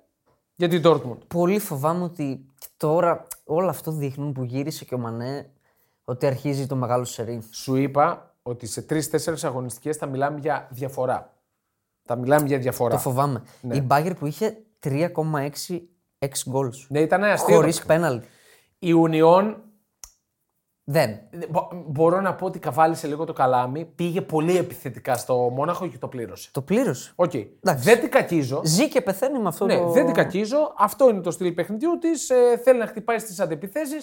Για την Dortmund. Πολύ φοβάμαι ότι και τώρα όλο αυτό δείχνουν που γύρισε και ο Μανέ ότι αρχίζει το μεγάλο σερί. Σου είπα ότι σε τρει-τέσσερι αγωνιστικές θα μιλάμε για διαφορά. Θα μιλάμε για διαφορά. Το φοβάμαι. Ναι. Η Bayern που είχε 3,6 goals. Ναι, ήταν αστείο. Χωρίς το- πέναλτι. Η Union, Δεν. μπο- μπορώ να πω ότι καβάλισε λίγο το καλάμι, πήγε πολύ επιθετικά στο Μόναχο και το πλήρωσε. Το πλήρωσε. Οκ. Εντάξει. Δεν την κακίζω. Ζει και πεθαίνει με αυτό Ναι, το. δεν την κακίζω. Αυτό είναι το στυλ παιχνιδιού της. Ε, θέλει να χτυπάει στις αντεπιθέσεις.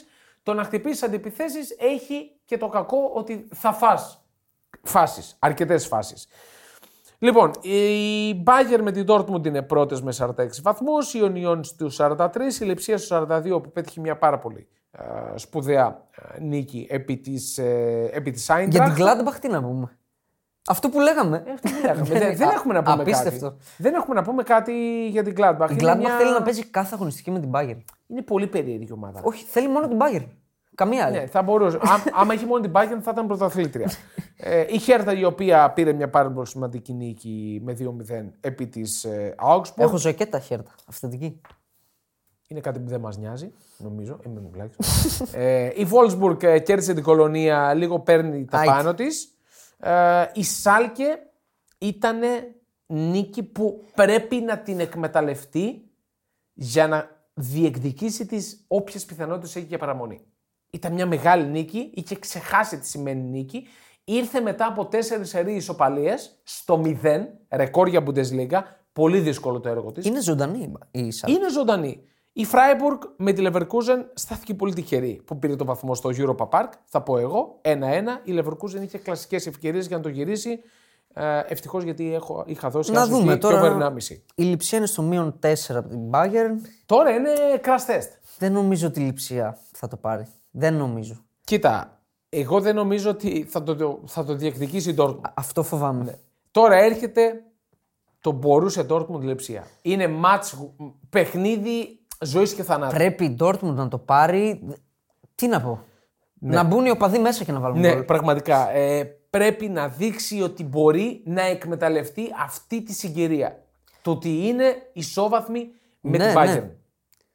Το να χτυπήσεις αντεπιθέσεις έχει και το κακό ότι θα φας φάσεις, αρκετές φάσεις. Λοιπόν, η Bayern με την Dortmund είναι πρώτες με 46 βαθμούς, η Union στους 43, η Λεψία στους 42 που πέτυχε μια πάρα πολύ ε, σπουδαία ε, νίκη επί της, ε, επί της Για Eintracht. την Gladbach τι να πούμε. Αυτό που λέγαμε. δεν, δεν έχουμε να πούμε Απίστευτο. κάτι. Δεν έχουμε να πούμε κάτι για την Gladbach. Η Είναι Gladbach μια- θέλει να παίζει κάθε αγωνιστική με την Bayern. Είναι πολύ περίεργη ομάδα. Όχι, θέλει μόνο την Bayern. Καμία άλλη. Ναι, θα μπορούσε. Ά- άμα είχε μόνο την Bayern θα ήταν πρωταθλήτρια. ε, η Χέρτα η οποία πήρε μια πάρα πολύ σημαντική νίκη με 2-0 επί της ε, Augsburg. Έχω ζακέτα χέρτα. Αυθεντική. Είναι κάτι που δεν μας νοιάζει, νομίζω. Είμαι τουλάχιστον. ε, η Wolfsburg ε, κέρδισε την κολονία, λίγο παίρνει τα Άιτε. πάνω της. Ε, η Σάλκε ήταν νίκη που πρέπει να την εκμεταλλευτεί για να διεκδικήσει τις όποιες πιθανότητες έχει για παραμονή. Ήταν μια μεγάλη νίκη, είχε ξεχάσει τι σημαίνει νίκη. Ήρθε μετά από τέσσερις σερή ισοπαλίε στο 0, ρεκόρ για Bundesliga. Πολύ δύσκολο το έργο της. Είναι ζωντανή η Σάλκε. Είναι ζωντανή. Η Freiburg με τη Leverkusen στάθηκε πολύ τυχερή που πήρε το βαθμό στο Europa Park. Θα πω εγώ. 1-1. Η Leverkusen είχε κλασικές ευκαιρίες για να το γυρίσει. Ε, Ευτυχώς γιατί έχω, είχα δώσει Να άσος δούμε και τώρα. over 1,5. Η λειψία είναι στο μείον 4 από την Bayern. Τώρα είναι crash test. Δεν νομίζω ότι η λειψία θα το πάρει. Δεν νομίζω. Κοίτα, εγώ δεν νομίζω ότι θα το, θα το διεκδικήσει η Dortmund. Αυτό φοβάμαι. Ναι. Τώρα έρχεται το μπορούσε Dortmund λεψία. Είναι μάτς, παιχνίδι ζωής και θανάτου. Πρέπει η Dortmund να το πάρει. Τι να πω. Να μπουν οι οπαδοί μέσα και να βάλουν Ναι, γκολ. πραγματικά. Ε, πρέπει να δείξει ότι μπορεί να εκμεταλλευτεί αυτή τη συγκυρία. Το ότι είναι ισόβαθμη με Ναι, την ναι. Bayern.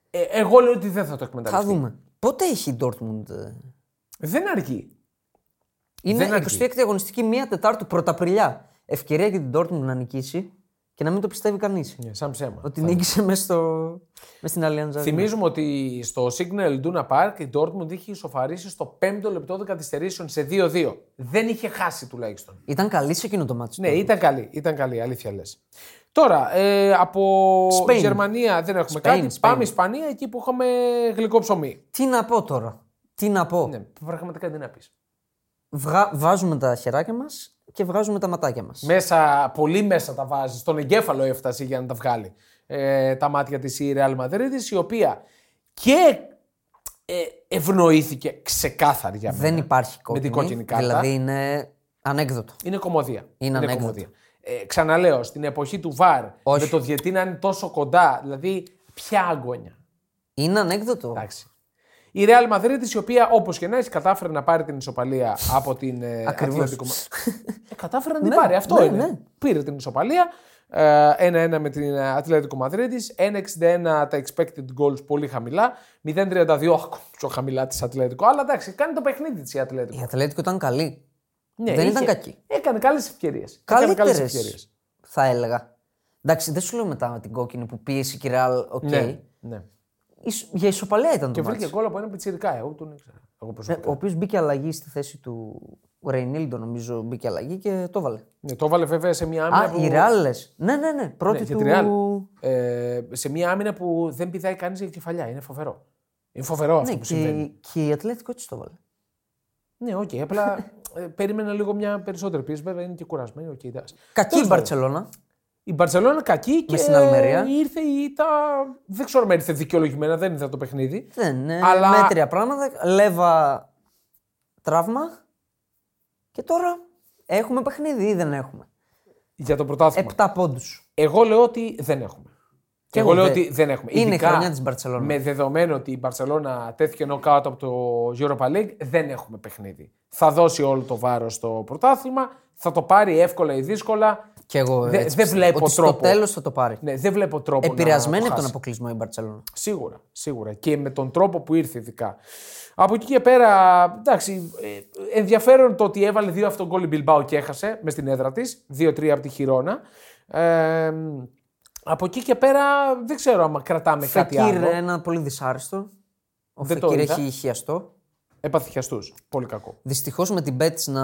Ε, εγώ λέω ότι δεν θα το Θα εκμεταλλευτεί. δούμε. Πότε έχει η Dortmund. ε; Δεν αρκεί. Είναι Δεν αρκεί. 26η αγωνιστική 1 Τετάρτου Πρωταπριλιά. Ευκαιρία για την Dortmund να νικήσει και να μην το πιστεύει κανείς. Ναι, σαν ψέμα. Ότι νίκησε μέσα στο... μες στην Allianz Arena. Θυμίζουμε ότι στο Signal Iduna Park η Dortmund είχε ισοφαρίσει στο 5ο λεπτό των καθυστερήσεων σε 2-2. Δεν είχε χάσει τουλάχιστον. Ήταν καλή σε εκείνο το μάτι. Ναι, ήταν καλή. Ήταν καλή, αλήθεια λες. Τώρα, ε, από Spain. Γερμανία δεν έχουμε Spain, κάτι. Spain. Πάμε Ισπανία, εκεί που είχαμε γλυκό ψωμί. Τι να πω τώρα. Τι να πω. Ναι, πραγματικά τι να πεις. Βγα... Βάζουμε τα χεράκια μας και βγάζουμε τα ματάκια μας. Μέσα, πολύ μέσα τα βάζεις. Στον εγκέφαλο έφτασε για να τα βγάλει. Ε, τα μάτια της η Real Madrid, η οποία και ε, ευνοήθηκε ξεκάθαρη για μένα. Δεν υπάρχει κόκκινη. την κόκκινη κάρτα. Δηλαδή είναι ανέκδοτο. Είναι κομμωδία. Είναι ανέκδοτο. κομμωδία. Ε, ξαναλέω, στην εποχή του ΒΑΡ, Όχι. με το διετή να είναι τόσο κοντά, δηλαδή ποια αγώνια. Είναι ανέκδοτο. Εντάξει. Η Real Madrid, η οποία όπως και να έχει, κατάφερε να πάρει την ισοπαλία από την ε, Ακριβώς. Ατλέτικο. ε, κατάφερε να την Ναι, πάρει. Αυτό ναι, είναι. ναι. Πήρε την ισοπαλία. ε, 1-1 με την Ατλέτικο Μαδρίτης. 1-61 τα expected goals πολύ χαμηλά. 0-32 ακόμα πιο χαμηλά της Ατλέτικο. Αλλά εντάξει, κάνει το παιχνίδι της η Ατλέτικο. Η Ατλέτικο ήταν καλή. Ναι, δεν ήταν κακή. Έκανε καλές ευκαιρίες. Έκανε καλές Καλύτερες. ευκαιρίες. Θα έλεγα. Εντάξει, δεν σου λέω μετά με την κόκκινη που πίεσε η Ρεάλ. Οκ. Ναι, ναι. Ισο- Για ισοπαλία ήταν Και το βρήκε μάτι. γκολ από ένα πιτσιρικά. Εγώ τον ήξερα. Εγώ Ναι, προσωπικά. ο οποίος μπήκε αλλαγή στη θέση του Ρεϊνίλντο, νομίζω μπήκε αλλαγή και το 'βαλε. Ναι, το έβαλε βέβαια σε μια άμυνα. Α, που... η Ρεάλ λες. Ναι, ναι, ναι. Πρώτη Ναι, για του. τη Real. Ε, σε μια άμυνα που δεν πηδάει κανείς για κεφαλιά. Είναι φοβερό. Είναι φοβερό αυτό Ναι, που συμβαίνει. και, και η Ατλέτικο έτσι το 'βαλε. Ναι, οκ. απλά ε, περίμενα λίγο μια περισσότερη πίεση. Βέβαια είναι και κουρασμένη. Οκέι, εντάξει. Κακή Τέλος η πάντων. Μπαρσελόνα. Η Μπαρσελόνα κακή και στην Αλμερία. ήρθε η ήττα. Δεν ξέρω αν ήρθε δικαιολογημένα, δεν είδα το παιχνίδι. Δεν είναι Αλλά- μέτρια πράγματα. Λέβα τραύμα. Και τώρα έχουμε παιχνίδι ή δεν έχουμε; Για το πρωτάθλημα. Επτά πόντους. Εγώ λέω ότι δεν έχουμε. Και εγώ εγώ λέω δεν. ότι δεν έχουμε. Είναι η Ειδικά χρονιά της Μπαρτσελόνας. Με δεδομένο ότι η Μπαρσελόνα τέθηκε νοκάουτ από το Europa League, δεν έχουμε παιχνίδι. Θα δώσει όλο το βάρος στο πρωτάθλημα, θα το πάρει εύκολα ή δύσκολα. Και εγώ Δε- έτσι δεν πιστεύω. βλέπω ότι τρόπο. Στο τέλος θα το πάρει. Ναι, δεν βλέπω τρόπο Επηρεασμένη να από το τον χάσει. αποκλεισμό η Μπαρσελόνα. Σίγουρα, σίγουρα. Και με τον τρόπο που ήρθε ειδικά. Από εκεί και πέρα, εντάξει, ε, ενδιαφέρον το ότι έβαλε δύο αυτογκόλ η Μπιλμπάο και έχασε με στην έδρα της. 2-3 από τη Χιρόνα. Ε, από εκεί και πέρα δεν ξέρω αν κρατάμε κάτι Φεκίρ άλλο. ένα πολύ δυσάρεστο. Ο Δεν το Φεκίρ είδα. έχει χιαστό. Έπαθε Πολύ κακό. Δυστυχώς με την Betis να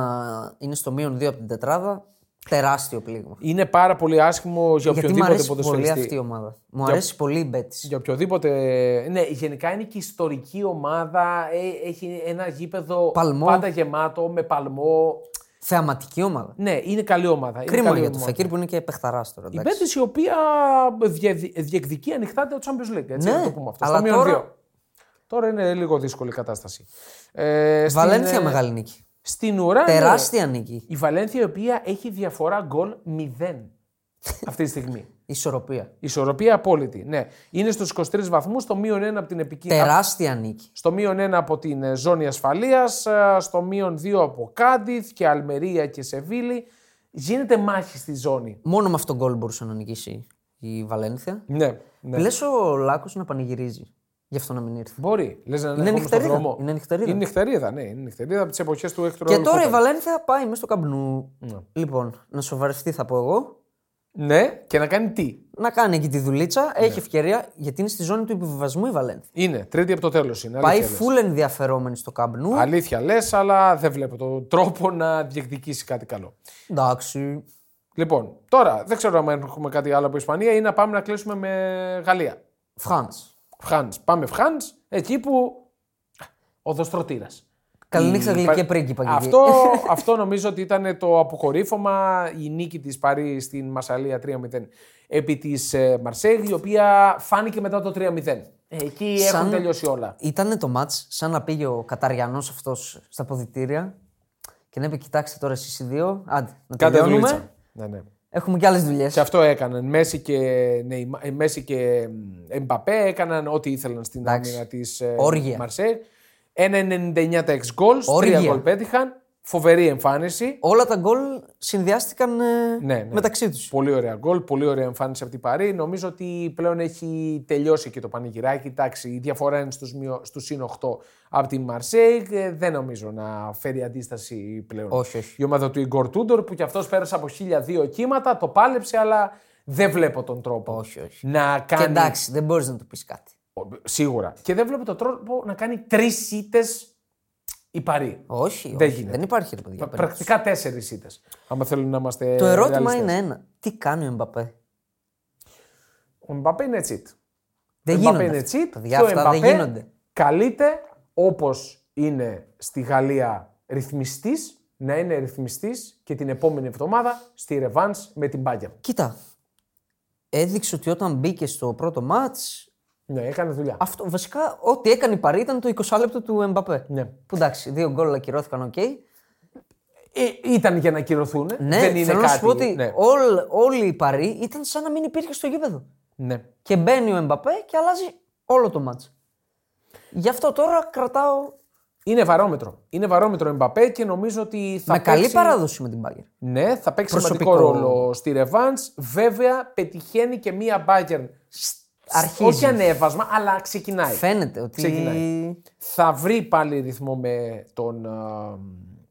είναι στο μείον 2 από την τετράδα, τεράστιο πλήγμα. Είναι πάρα πολύ άσχημο για Γιατί μου οποιοδήποτε αρέσει πολύ ποδοσφαιριστή. αυτή η ομάδα. Μου αρέσει πολύ η Betis. Για οποιοδήποτε. Ναι, γενικά είναι και ιστορική ομάδα. ε, Έχει ένα γήπεδο Παλμό. πάντα γεμάτο, με παλμό. Θεαματική ομάδα. Ναι, είναι καλή ομάδα. Είναι Κρίμα καλή για το ομάδα. Φεκίρ που είναι και παιχταράς τώρα. Η εντάξει. Μπέτης η οποία διε- διεκδικεί ανοιχτά το Champions League. Έτσι, Ναι, να το πούμε αυτό. αλλά στο μείον τώρα- δύο. Τώρα είναι λίγο δύσκολη η κατάσταση. Ε, στην, Βαλένθια ε, μεγάλη νίκη. Στην ουρά. ναι, Τεράστια νίκη. η Βαλένθια η οποία έχει διαφορά γκολ 0 αυτή τη στιγμή. Ισορροπία. Ισορροπία απόλυτη. Ναι. Είναι στους 23 βαθμούς, στο μείον 1 από την επικίνδυνη. Τεράστια νίκη. Στο μείον 1 από την ε, ζώνη ασφαλείας, στο μείον 2 από Κάντιθ και Αλμερία και Σεβίλη. Γίνεται μάχη στη ζώνη. Μόνο με αυτόν τον γκολ μπορούσε να νικήσει η Βαλένθια. Ναι, ναι. Λες ο Λάκος να πανηγυρίζει. Γι' αυτό να μην ήρθε. Μπορεί. Λες να είναι, Είναι ακόμα στον νυχτερίδα. δρόμο. Είναι νυχτερίδα. Είναι νυχτερίδα, ναι. Είναι νυχτερίδα από τις εποχές του Έκτορ Και τώρα η Βαλένθια πάει μέσα στο καμπνού. Ναι. Λοιπόν, να σοβαρευτεί θα πω εγώ. Ναι, και να κάνει τι; Να κάνει εκεί τη δουλίτσα, έχει ευκαιρία γιατί είναι στη ζώνη του επιβιβασμού η Βαλένθια. Είναι, τρίτη από το τέλος είναι. Πάει αλήθεια λες. full ενδιαφερόμενη στο καμπνού. Αλήθεια λες, αλλά δεν βλέπω τον τρόπο να διεκδικήσει κάτι καλό. Εντάξει. Λοιπόν, τώρα δεν ξέρω αν έχουμε κάτι άλλο από Ισπανία ή να πάμε να κλείσουμε με Γαλλία. Φραντ. Φχάνς. Πάμε Φχάνς, εκεί που. Οδοστρωτήρα. Καληνύχτα Η- γλυκέ πα- πρίγκιπα. και εκεί. Αυτό, αυτό νομίζω ότι ήταν το αποκορύφωμα η νίκη της Παρή στην Μασαλία 3-0 επί της ε, Μαρσέγ, η οποία φάνηκε μετά το 3-0. Ε, Εκεί Σαν- έχουν τελειώσει όλα. Ήταν το μάτς σαν να πήγε ο Καταριανός αυτός στα ποδητήρια και να είπε: Κοιτάξτε τώρα εσείς οι δύο, άντε να Κάντε τελειώνουμε. δουλίτσα. Ναι, ναι. Έχουμε και άλλες δουλειές. Και αυτό έκαναν. Μέση και, Νεϊμα- ε, Μέση και Εμπαπέ έκαναν ό,τι ήθελαν στην Εντάξει. άμυνα της ε, Όργια. Μαρσέγ. 1,99 τα ex goals, Όργια. 3 γκολ πέτυχαν. Φοβερή εμφάνιση. Όλα τα γκολ συνδυάστηκαν ε, Ναι, ναι. μεταξύ τους. Πολύ ωραία γκολ, πολύ ωραία εμφάνιση από την Παρή. Νομίζω ότι πλέον έχει τελειώσει και το πανηγυράκι. Εντάξει, η διαφορά είναι στους, μειω... στους συν 8 από την Μαρσέιγ. Ε, Δεν νομίζω να φέρει αντίσταση πλέον. Όχι, όχι. Η ομάδα του Ιγκορ Τούντορ που κι αυτός πέρασε από 1002 κύματα, το πάλεψε, αλλά δεν βλέπω τον τρόπο Όχι, όχι. να κάνει. Και εντάξει, δεν μπορείς να του πεις κάτι. Σίγουρα. Και δεν βλέπω τον τρόπο να κάνει τρεις ήττες η Παρή. Όχι, Δεν όχι. γίνεται. δεν υπάρχει ρε παιδιά. περίπτωση. Πρακτικά τέσσερις ήττες. Άμα θέλουν να είμαστε. Το ερώτημα ρεαλιστές. είναι ένα. Τι κάνει ο Εμπαπέ; Ο Μπαπέ είναι cheat. Δεν Ο γίνονται. Mbappé είναι αυτά. cheat Παιδιά, και ο αυτά δεν Mbappé γίνονται. καλείται όπως είναι στη Γαλλία ρυθμιστής να είναι ρυθμιστής και την επόμενη εβδομάδα στη ρεβάνς με την Bayern. Κοίτα. Έδειξε ότι όταν μπήκε στο πρώτο ματς, Ναι, έκανε δουλειά. αυτό βασικά ό,τι έκανε η Παρή ήταν το 20 λεπτό του Εμπαπέ. Ναι. Που εντάξει, δύο γκολ ακυρώθηκαν, οκ. Ε, ήταν για ακυρωθούν. Ναι, δεν είναι θέλω κάτι. να σου πω ότι ναι. όλ- όλη η Παρή ήταν σαν να μην υπήρχε στο γήπεδο. ναι. Και μπαίνει ο Εμπαπέ και αλλάζει όλο το μάτς. Γι' αυτό τώρα κρατάω Είναι βαρόμετρο. Είναι βαρόμετρο Εμπαπέ και νομίζω ότι θα με καλή παίξει... παράδοση με την Bayern. Ναι, θα παίξει Προσωπικό. σημαντικό ρόλο στη Ρεβάνς. Βέβαια, πετυχαίνει και μία Bayern. Αρχίζει. Όχι ανέβασμα, αλλά ξεκινάει. Φαίνεται ότι. Ξεκινάει. Θα βρει πάλι ρυθμό με τον α,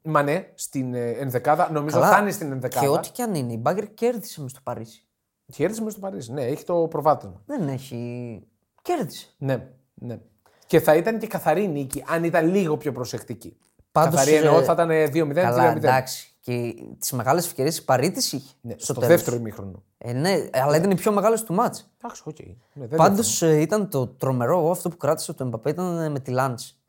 Μανέ στην ε, ενδεκάδα. Νομίζω Καλά. θα είναι στην ενδεκάδα. Και ό,τι και αν είναι, η Bayern κέρδισε μες στο Παρίσι. Κέρδισε μέσα στο Παρίσι. Ναι, έχει το προβάδισμα. Δεν έχει. Κέρδισε. Ναι, ναι. Και θα ήταν και καθαρή νίκη αν ήταν λίγο πιο προσεκτική. Πάντως, καθαρή εννοώ ε, θα ήταν 2-0, 3-0. Καλά, εντάξει. Και τις μεγάλες ευκαιρίες η Παρή τις είχε. Ναι, στο στο τέλος. δεύτερο ημίχρονο. Ε, ναι, αλλά ήταν η πιο μεγάλη του ματς. Εντάξει, οκ. Ναι, δεν Πάντως λέω. ήταν το τρομερό. Εγώ αυτό που κράτησα το Εμπαπέ ήταν ε, με τη Λανς.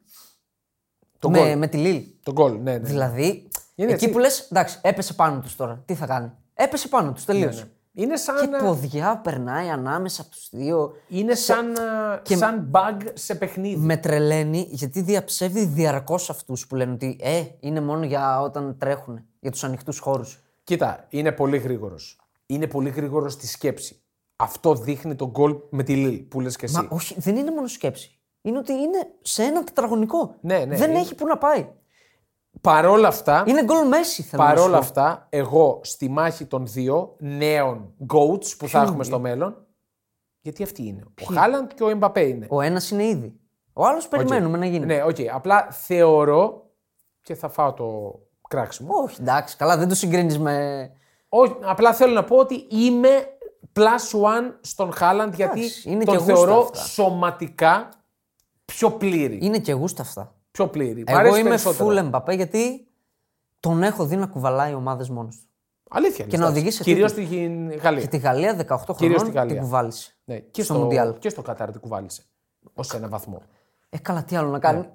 Το με, γκολ. με τη Λίλ. Το γκολ, ναι, ναι. Δηλαδή, Είναι εκεί έτσι. που λες, εντάξει, έπεσε πάνω τους τώρα. Τι θα κάνει; Έπεσε πάνω τους, τελείωσε. Ναι, Είναι σαν, Και να- ποδιά περνάει ανάμεσα από τους δύο. είναι σαν, α, και- σαν bug σε παιχνίδι. Με τρελαίνει γιατί διαψεύδει διαρκώς αυτούς που λένε ότι ε, είναι μόνο για όταν τρέχουν, για τους ανοιχτούς χώρους. Κοίτα, είναι πολύ γρήγορος. Είναι πολύ γρήγορος στη σκέψη. Αυτό δείχνει τον γκολ με τη Λίλ που λες και εσύ. Μα όχι, δεν είναι μόνο σκέψη. Είναι ότι είναι σε ένα τετραγωνικό. Ναι, ναι, δεν είναι- έχει που να πάει. Παρόλα αυτά, Είναι γκολ μέση, θέλω να σου παρόλα πω. αυτά, εγώ στη μάχη των δύο νέων goats που θα έχουμε στο μέλλον. Γιατί αυτοί είναι. Ο Χάλαντ και ο Εμπαπέ είναι. Ο ένας είναι ήδη. Ο άλλος περιμένουμε να γίνει. Ναι, οκ. Απλά θεωρώ και θα φάω το κράξιμο. Όχι, εντάξει, καλά, δεν το συγκρίνεις με. Όχι, απλά θέλω να πω ότι είμαι plus one στον Χάλαντ γιατί Εντάξει, είναι τον και γούστα θεωρώ αυτά. σωματικά πιο πλήρη. Είναι και γούστα αυτά. Πιο πλήρη. Μ' Εγώ αρέσει είμαι περισσότερο. full Mbappé γιατί τον έχω δει να κουβαλάει ομάδες μόνος του. Αλήθεια. Και να οδηγεί σε Κυρίως τίτλους. στην Γαλλία. Και τη Γαλλία 18 Κυρίως χρονών τη Γαλλία. την κουβάλισε. Ναι, και, στο στο, Μουντιάλ. και στο Κατάρ την κουβάλισε. Ω ένα βαθμό. Ε, καλά, τι άλλο να κάνει.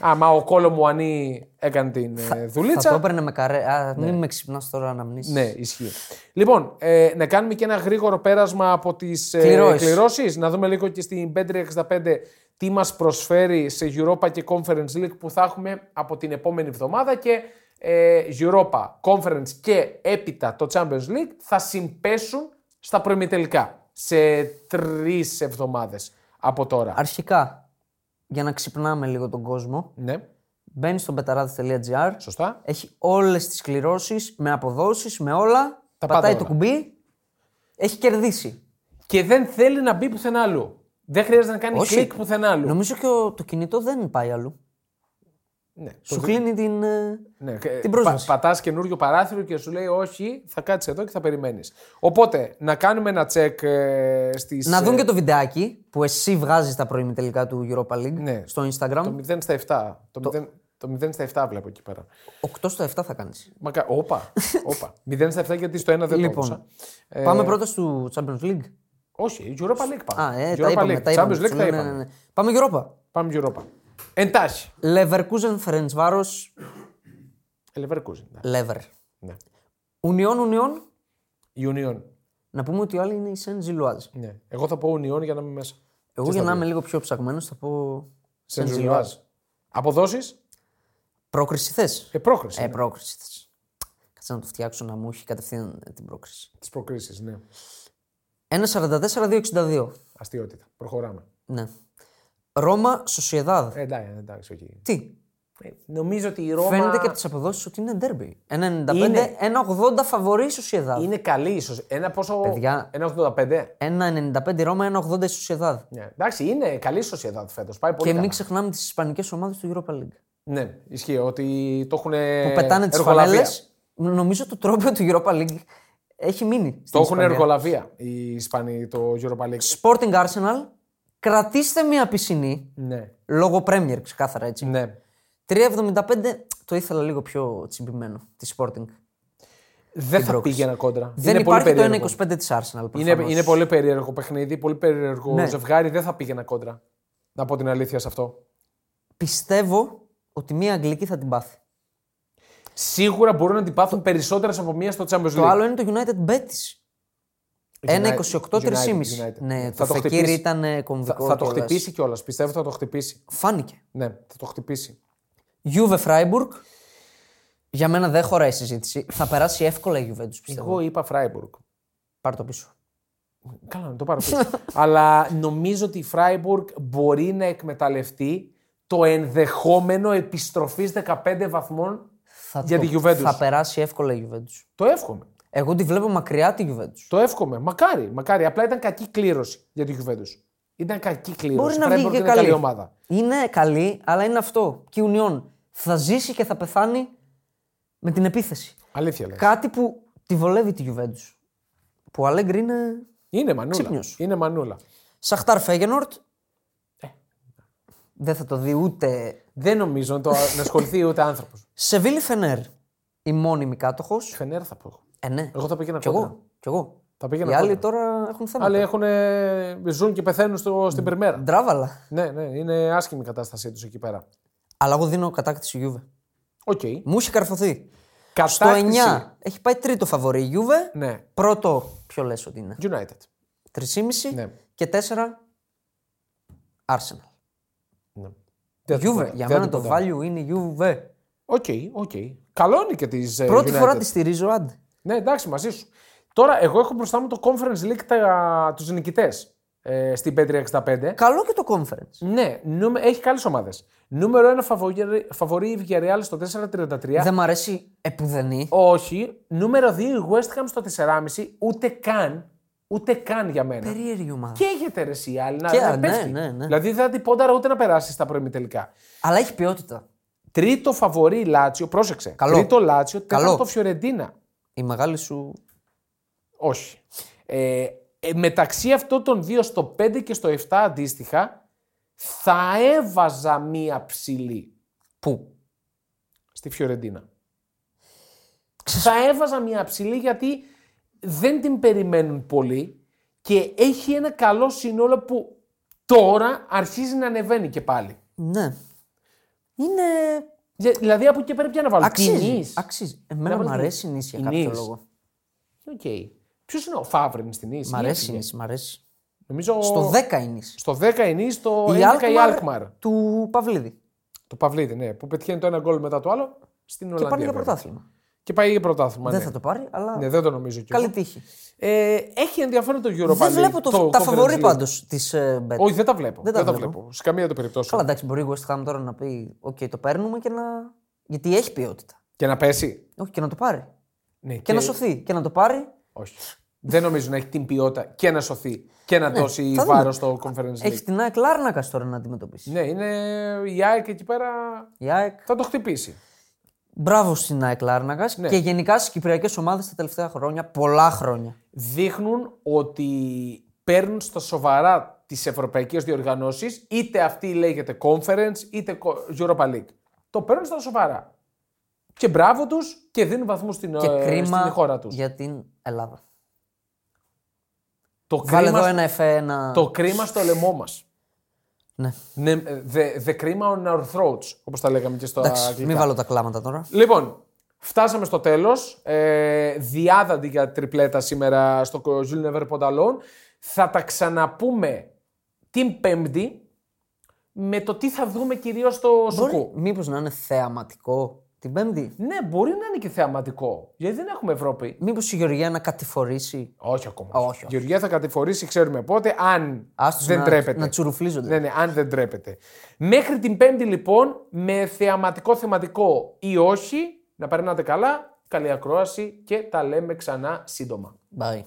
Άμα ο Κόλο Μουανί έκανε την ε, Θα το δουλίτσα. έπαιρνε με καρέ. Α, μην με ξυπνάς τώρα να μνήσει. Ναι, ισχύει. Λοιπόν, ε, να κάνουμε και ένα γρήγορο πέρασμα από τις ε, Κληρώσεις. κληρώσεις. Να δούμε λίγο και στην 565 τι μας προσφέρει σε Europa και Conference League που θα έχουμε από την επόμενη εβδομάδα. Και ε, Europa, Conference και έπειτα το Champions League θα συμπέσουν στα προημιτελικά σε τρεις εβδομάδες από τώρα. Αρχικά, για να ξυπνάμε λίγο τον κόσμο, Ναι, μπαίνει στο betarades.gr. σωστά. Έχει όλες τις κληρώσεις με αποδόσεις, με όλα. Τα πατάει πάντα το όλα. κουμπί. Έχει κερδίσει. Και δεν θέλει να μπει πουθενά αλλού. Δεν χρειάζεται να κάνει Όχι. κλικ πουθενά αλλού. Νομίζω και ο- το κινητό δεν πάει αλλού. Ναι, Σου κλείνει την. ε, Ναι, την πρόσβαση. Πα, πατάς καινούριο παράθυρο και σου λέει όχι, θα κάτσεις εδώ και θα περιμένεις. Οπότε, να κάνουμε ένα check ε, στις... Να δουν ε, και το βιντεάκι που εσύ βγάζεις τα προημιτελικά του Europa League Ναι. στο Instagram. Το 0 στα 7. Το, 0, το 0 στα 7 βλέπω εκεί πέρα. 8 στο 7 θα κάνεις. Μακα... Όπα, όπα. 0 στα 7 γιατί στο 1 δεν το Λοιπόν, έδωσα. Ε, Πάμε πρώτα στο Champions League. Όχι, Europa League πάμε. Α, ε, Europa τα είπαμε. League. Τα είπαμε. Champions League Ναι, τα ναι, είπαμε. ναι, ναι. Πάμε Europa. Πάμε Europa. Εντάχει. Leverkusen Ferencvaros Leverkusen. ναι. Lever. Ναι. Union Union. Union. Να πούμε ότι ο άλλοι είναι η Saint Gilloise. Ναι. Εγώ θα πω Union για να είμαι μέσα. Εγώ για να είμαι λίγο πιο ψαγμένος θα πω Saint Saint Gilloise. Gilloise. Αποδόσεις; Πρόκριση θες; Ε, πρόκριση. Ε, ναι. πρόκριση θες. Κάτσε να το φτιάξω να μου έχει κατευθείαν ε, την πρόκριση. Τις προκρίσεις, ναι. 1.44-2.62. Αστείωτητα. Προχωράμε. Ναι. Ρώμα Σοσιεδάδ. Ε, εντάξει, εντάξει, όχι. Τι; Ε, νομίζω ότι η Ρώμα Φαίνεται και από τις αποδόσεις ότι είναι ντέρμπι. 1.95, Είναι. 1.80 φαβορή Σοσιεδάδ. είναι καλή ίσως. Ένα πόσο... Παιδιά. Ένα 85. 1.95 Ρώμα, 1.80 η Σοσιεδάδ. Ναι. Εντάξει, είναι καλή σοσιαδά φέτος. Πάει πολύ Και καλά. μην ξεχνάμε τις ισπανικές ομάδες του Europa League. Ναι, ισχύει ότι το έχουν. Που πετάνε τις φανέλες. Νομίζω το τρόπο του Europa League έχει μείνει. στην Το έχουν Ισπανία. εργολαβία οι Ισπανοί το Europa League. Sporting Arsenal, κρατήστε μια πισινή. Ναι. Λόγω Premier, ξεκάθαρα έτσι. ναι. 3,75 το ήθελα λίγο πιο τσιμπημένο τη Sporting. Δεν θα πρόκληση. πήγαινα κόντρα. Δεν είναι υπάρχει πολύ το περίεργο. 1,25 της Arsenal. Είναι, προφανώς. είναι πολύ περίεργο παιχνίδι, πολύ περίεργο Ναι. ζευγάρι. Δεν θα πήγαινα κόντρα. Να πω την αλήθεια σε αυτό. Πιστεύω ότι μια Αγγλική θα την πάθει. Σίγουρα μπορούν να την πάθουν περισσότερες από μία στο Champions League. Το άλλο είναι το United Betis. United, 1,28-3,5. United. Ναι, Θα το το φεκύρι χτυπήσει. ήταν ε, Θα, κομβικό. θα το κιόλας. χτυπήσει κιόλας. Πιστεύω θα το χτυπήσει. Φάνηκε. Ναι, θα το χτυπήσει. Juve Freiburg. Για μένα δεν χωράει συζήτηση. Θα περάσει εύκολα η Juventus πιστεύω. Εγώ είπα Φράιμπουργκ. Πάρ το πίσω. Καλά, να το πάρω πίσω. Αλλά νομίζω ότι η Φράιμπουργκ μπορεί να εκμεταλλευτεί το ενδεχόμενο επιστροφής 15 βαθμών Θα για το- τη Juventus. Θα περάσει εύκολα η Juventus. Το εύχομαι. Εγώ τη βλέπω μακριά τη Juventus. Το εύχομαι. Μακάρι, μακάρι. Απλά ήταν κακή κλήρωση για τη Juventus. Ήταν κακή κλήρωση. Μπορεί Η να Freiburg βγει και είναι καλή. καλή ομάδα. Είναι καλή, αλλά είναι αυτό. Και η Union θα ζήσει και θα πεθάνει με την επίθεση. Αλήθεια λέει. Κάτι που τη βολεύει τη Juventus. Που ο Αλέγκρι είναι Είναι μανούλα. Ξύπνιος. Είναι μανούλα. Σαχτάρ Φέγενορτ. Ε. Δεν θα το δει ούτε. Δεν νομίζω να, το, να ασχοληθεί ούτε άνθρωπος. Σεβίλη Φενέρ. Η μόνιμη κάτοχος. Φενέρ θα πω. Ε, ναι. Εγώ θα πήγαινα Κι κόντρα. εγώ. Κι εγώ. Θα πήγαινα Οι άλλοι κόντρα. τώρα έχουν θέματα. Άλλοι έχουν, ζουν και πεθαίνουν στο, στην Παρμέρα. Ντράβαλα. Ναι, ναι, είναι άσχημη η κατάστασή τους εκεί πέρα. Αλλά εγώ δίνω κατάκτηση Juve. Οκ. Μου έχει καρφωθεί. Στο Κατάκτηση. 9 έχει πάει τρίτο φαβορή η Juve. Ναι. Πρώτο, ποιο λες ότι είναι. United. 3,5 Ναι. και 4 Arsenal. Ναι. Δεν θα Juve. τίποτα. Για Δεν μένα θα το τίποτα. value είναι η Juve. Οκ, οκ. Καλό είναι και τη Πρώτη United. φορά τη στηρίζω, άντε. Ναι, εντάξει, μαζί σου. Τώρα, εγώ έχω μπροστά μου το Conference League τα... τους νικητές ε, στην Bet365. Καλό και το conference. Ναι, νούμε... έχει καλές ομάδες. Νούμερο 1 φαβορή, φαβορή η Villarreal στο 4,33. Δεν μ' αρέσει επουδενή. Όχι. Νούμερο 2 η West Ham στο 4,5. Ούτε καν. Ούτε καν για μένα. Περίεργη ομάδα. Καίγεται ρε εσύ η άλλη. Να, Και- να ναι, πέφτει. ναι, ναι. Δηλαδή δεν θα την πόνταρα ούτε να περάσει στα προημιτελικά. Αλλά έχει ποιότητα. Τρίτο φαβορή Λάτσιο, πρόσεξε. Καλό. Τρίτο Λάτσιο, Καλό. τέταρτο Φιωρεντίνα. Η μεγάλη σου. Όχι. Ε, ε, μεταξύ αυτών των δύο στο 5 και στο 7 αντίστοιχα θα έβαζα μία ψηλή Πού; στη Φιωρεντίνα. Θα έβαζα μία ψηλή γιατί δεν την περιμένουν πολύ και έχει ένα καλό σύνολο που τώρα αρχίζει να ανεβαίνει και πάλι. Ναι. Είναι. Για- Δηλαδή από εκεί και πέρα πια να βάλω. Αξίζει. Νης. Αξίζει. Εμένα Να μου βάλω αρέσει η Νης για η κάποιο Νης. λόγο. Οκ. Ποιος είναι ο Φαβρ στη Νις. Μ' αρέσει η Νις, μ' αρέσει. Νομίζω Στο 10 η Νης. στο 10 η Νης, στο 11 Η η Alkmaar Αλκμαρ. του Παυλίδη. Το Παυλίδη, ναι, που πετυχαίνει το ένα γκολ μετά το άλλο στην Και Ολλανδία. πάνε για βέβαια. πρωτάθλημα. Και πάει για πρωτάθλημα. Δεν ναι. θα το πάρει, αλλά. Ναι, δεν το νομίζω κι Καλή εγώ. τύχη. Ε, έχει ενδιαφέρον το Europa Δεν League, βλέπω το, το τα Conference φαβορή League. πάντως της Bet. Όχι, δεν τα βλέπω. Δεν Δεν, τα τα βλέπω. βλέπω. Σε καμία το περιπτώσει. Καλά, εντάξει, μπορεί η West Ham τώρα να πει: Οκ, το παίρνουμε και να. Γιατί έχει ποιότητα. Και να πέσει. Όχι, και να το πάρει. Ναι, Και, να σωθεί. Και να το πάρει. Όχι. Δεν νομίζω να έχει την ποιότητα και να σωθεί και να δώσει Ναι, θα δούμε. βάρος στο Conference League. Έχει την ΑΕΚ Λάρνακας τώρα να αντιμετωπίσει. Ναι, είναι η ΑΕΚ εκεί πέρα Η ΑΕΚ. θα το χτυπήσει. Μπράβο στην ΑΕΚ Λάρνακα Ναι. και γενικά στις κυπριακές ομάδες τα τελευταία χρόνια, πολλά χρόνια. Δείχνουν ότι παίρνουν στα σοβαρά τις ευρωπαϊκές διοργανώσεις, είτε αυτή λέγεται Conference, είτε Europa League. Το παίρνουν στα σοβαρά. Και μπράβο τους και δίνουν βαθμούς στην, Και ε, κρίμα στην χώρα τους. για την Ελλάδα. Το, Βάλε κρίμα, εδώ ένα εφέ, ένα. το κρίμα στο λαιμό μας. Ναι. Ναι, the, the κρίμα on our throats, όπως τα λέγαμε και στο Εντάξει, αγγλικά. μην βάλω τα κλάματα τώρα. Λοιπόν, φτάσαμε στο τέλος. Ε, διάδαντη για τριπλέτα σήμερα στο Jules Never Pondalon. Θα τα ξαναπούμε την Πέμπτη με το τι θα δούμε κυρίως στο Μπορεί, Σουκού. μήπως να είναι θεαματικό την Πέμπτη; Ναι, μπορεί να είναι και θεαματικό. Γιατί δεν έχουμε Ευρώπη. Μήπως η Γεωργία να κατηφορήσει; Όχι ακόμα. Όχι, όχι. Η Γεωργία θα κατηφορήσει, ξέρουμε πότε, αν Άστος δεν να, τρέπεται. να τσουρουφλίζονται. Ναι, ναι, αν δεν τρέπεται. Μέχρι την Πέμπτη λοιπόν, με θεαματικό θεματικό ή όχι, να περνάτε καλά, καλή ακρόαση και τα λέμε ξανά σύντομα. Bye.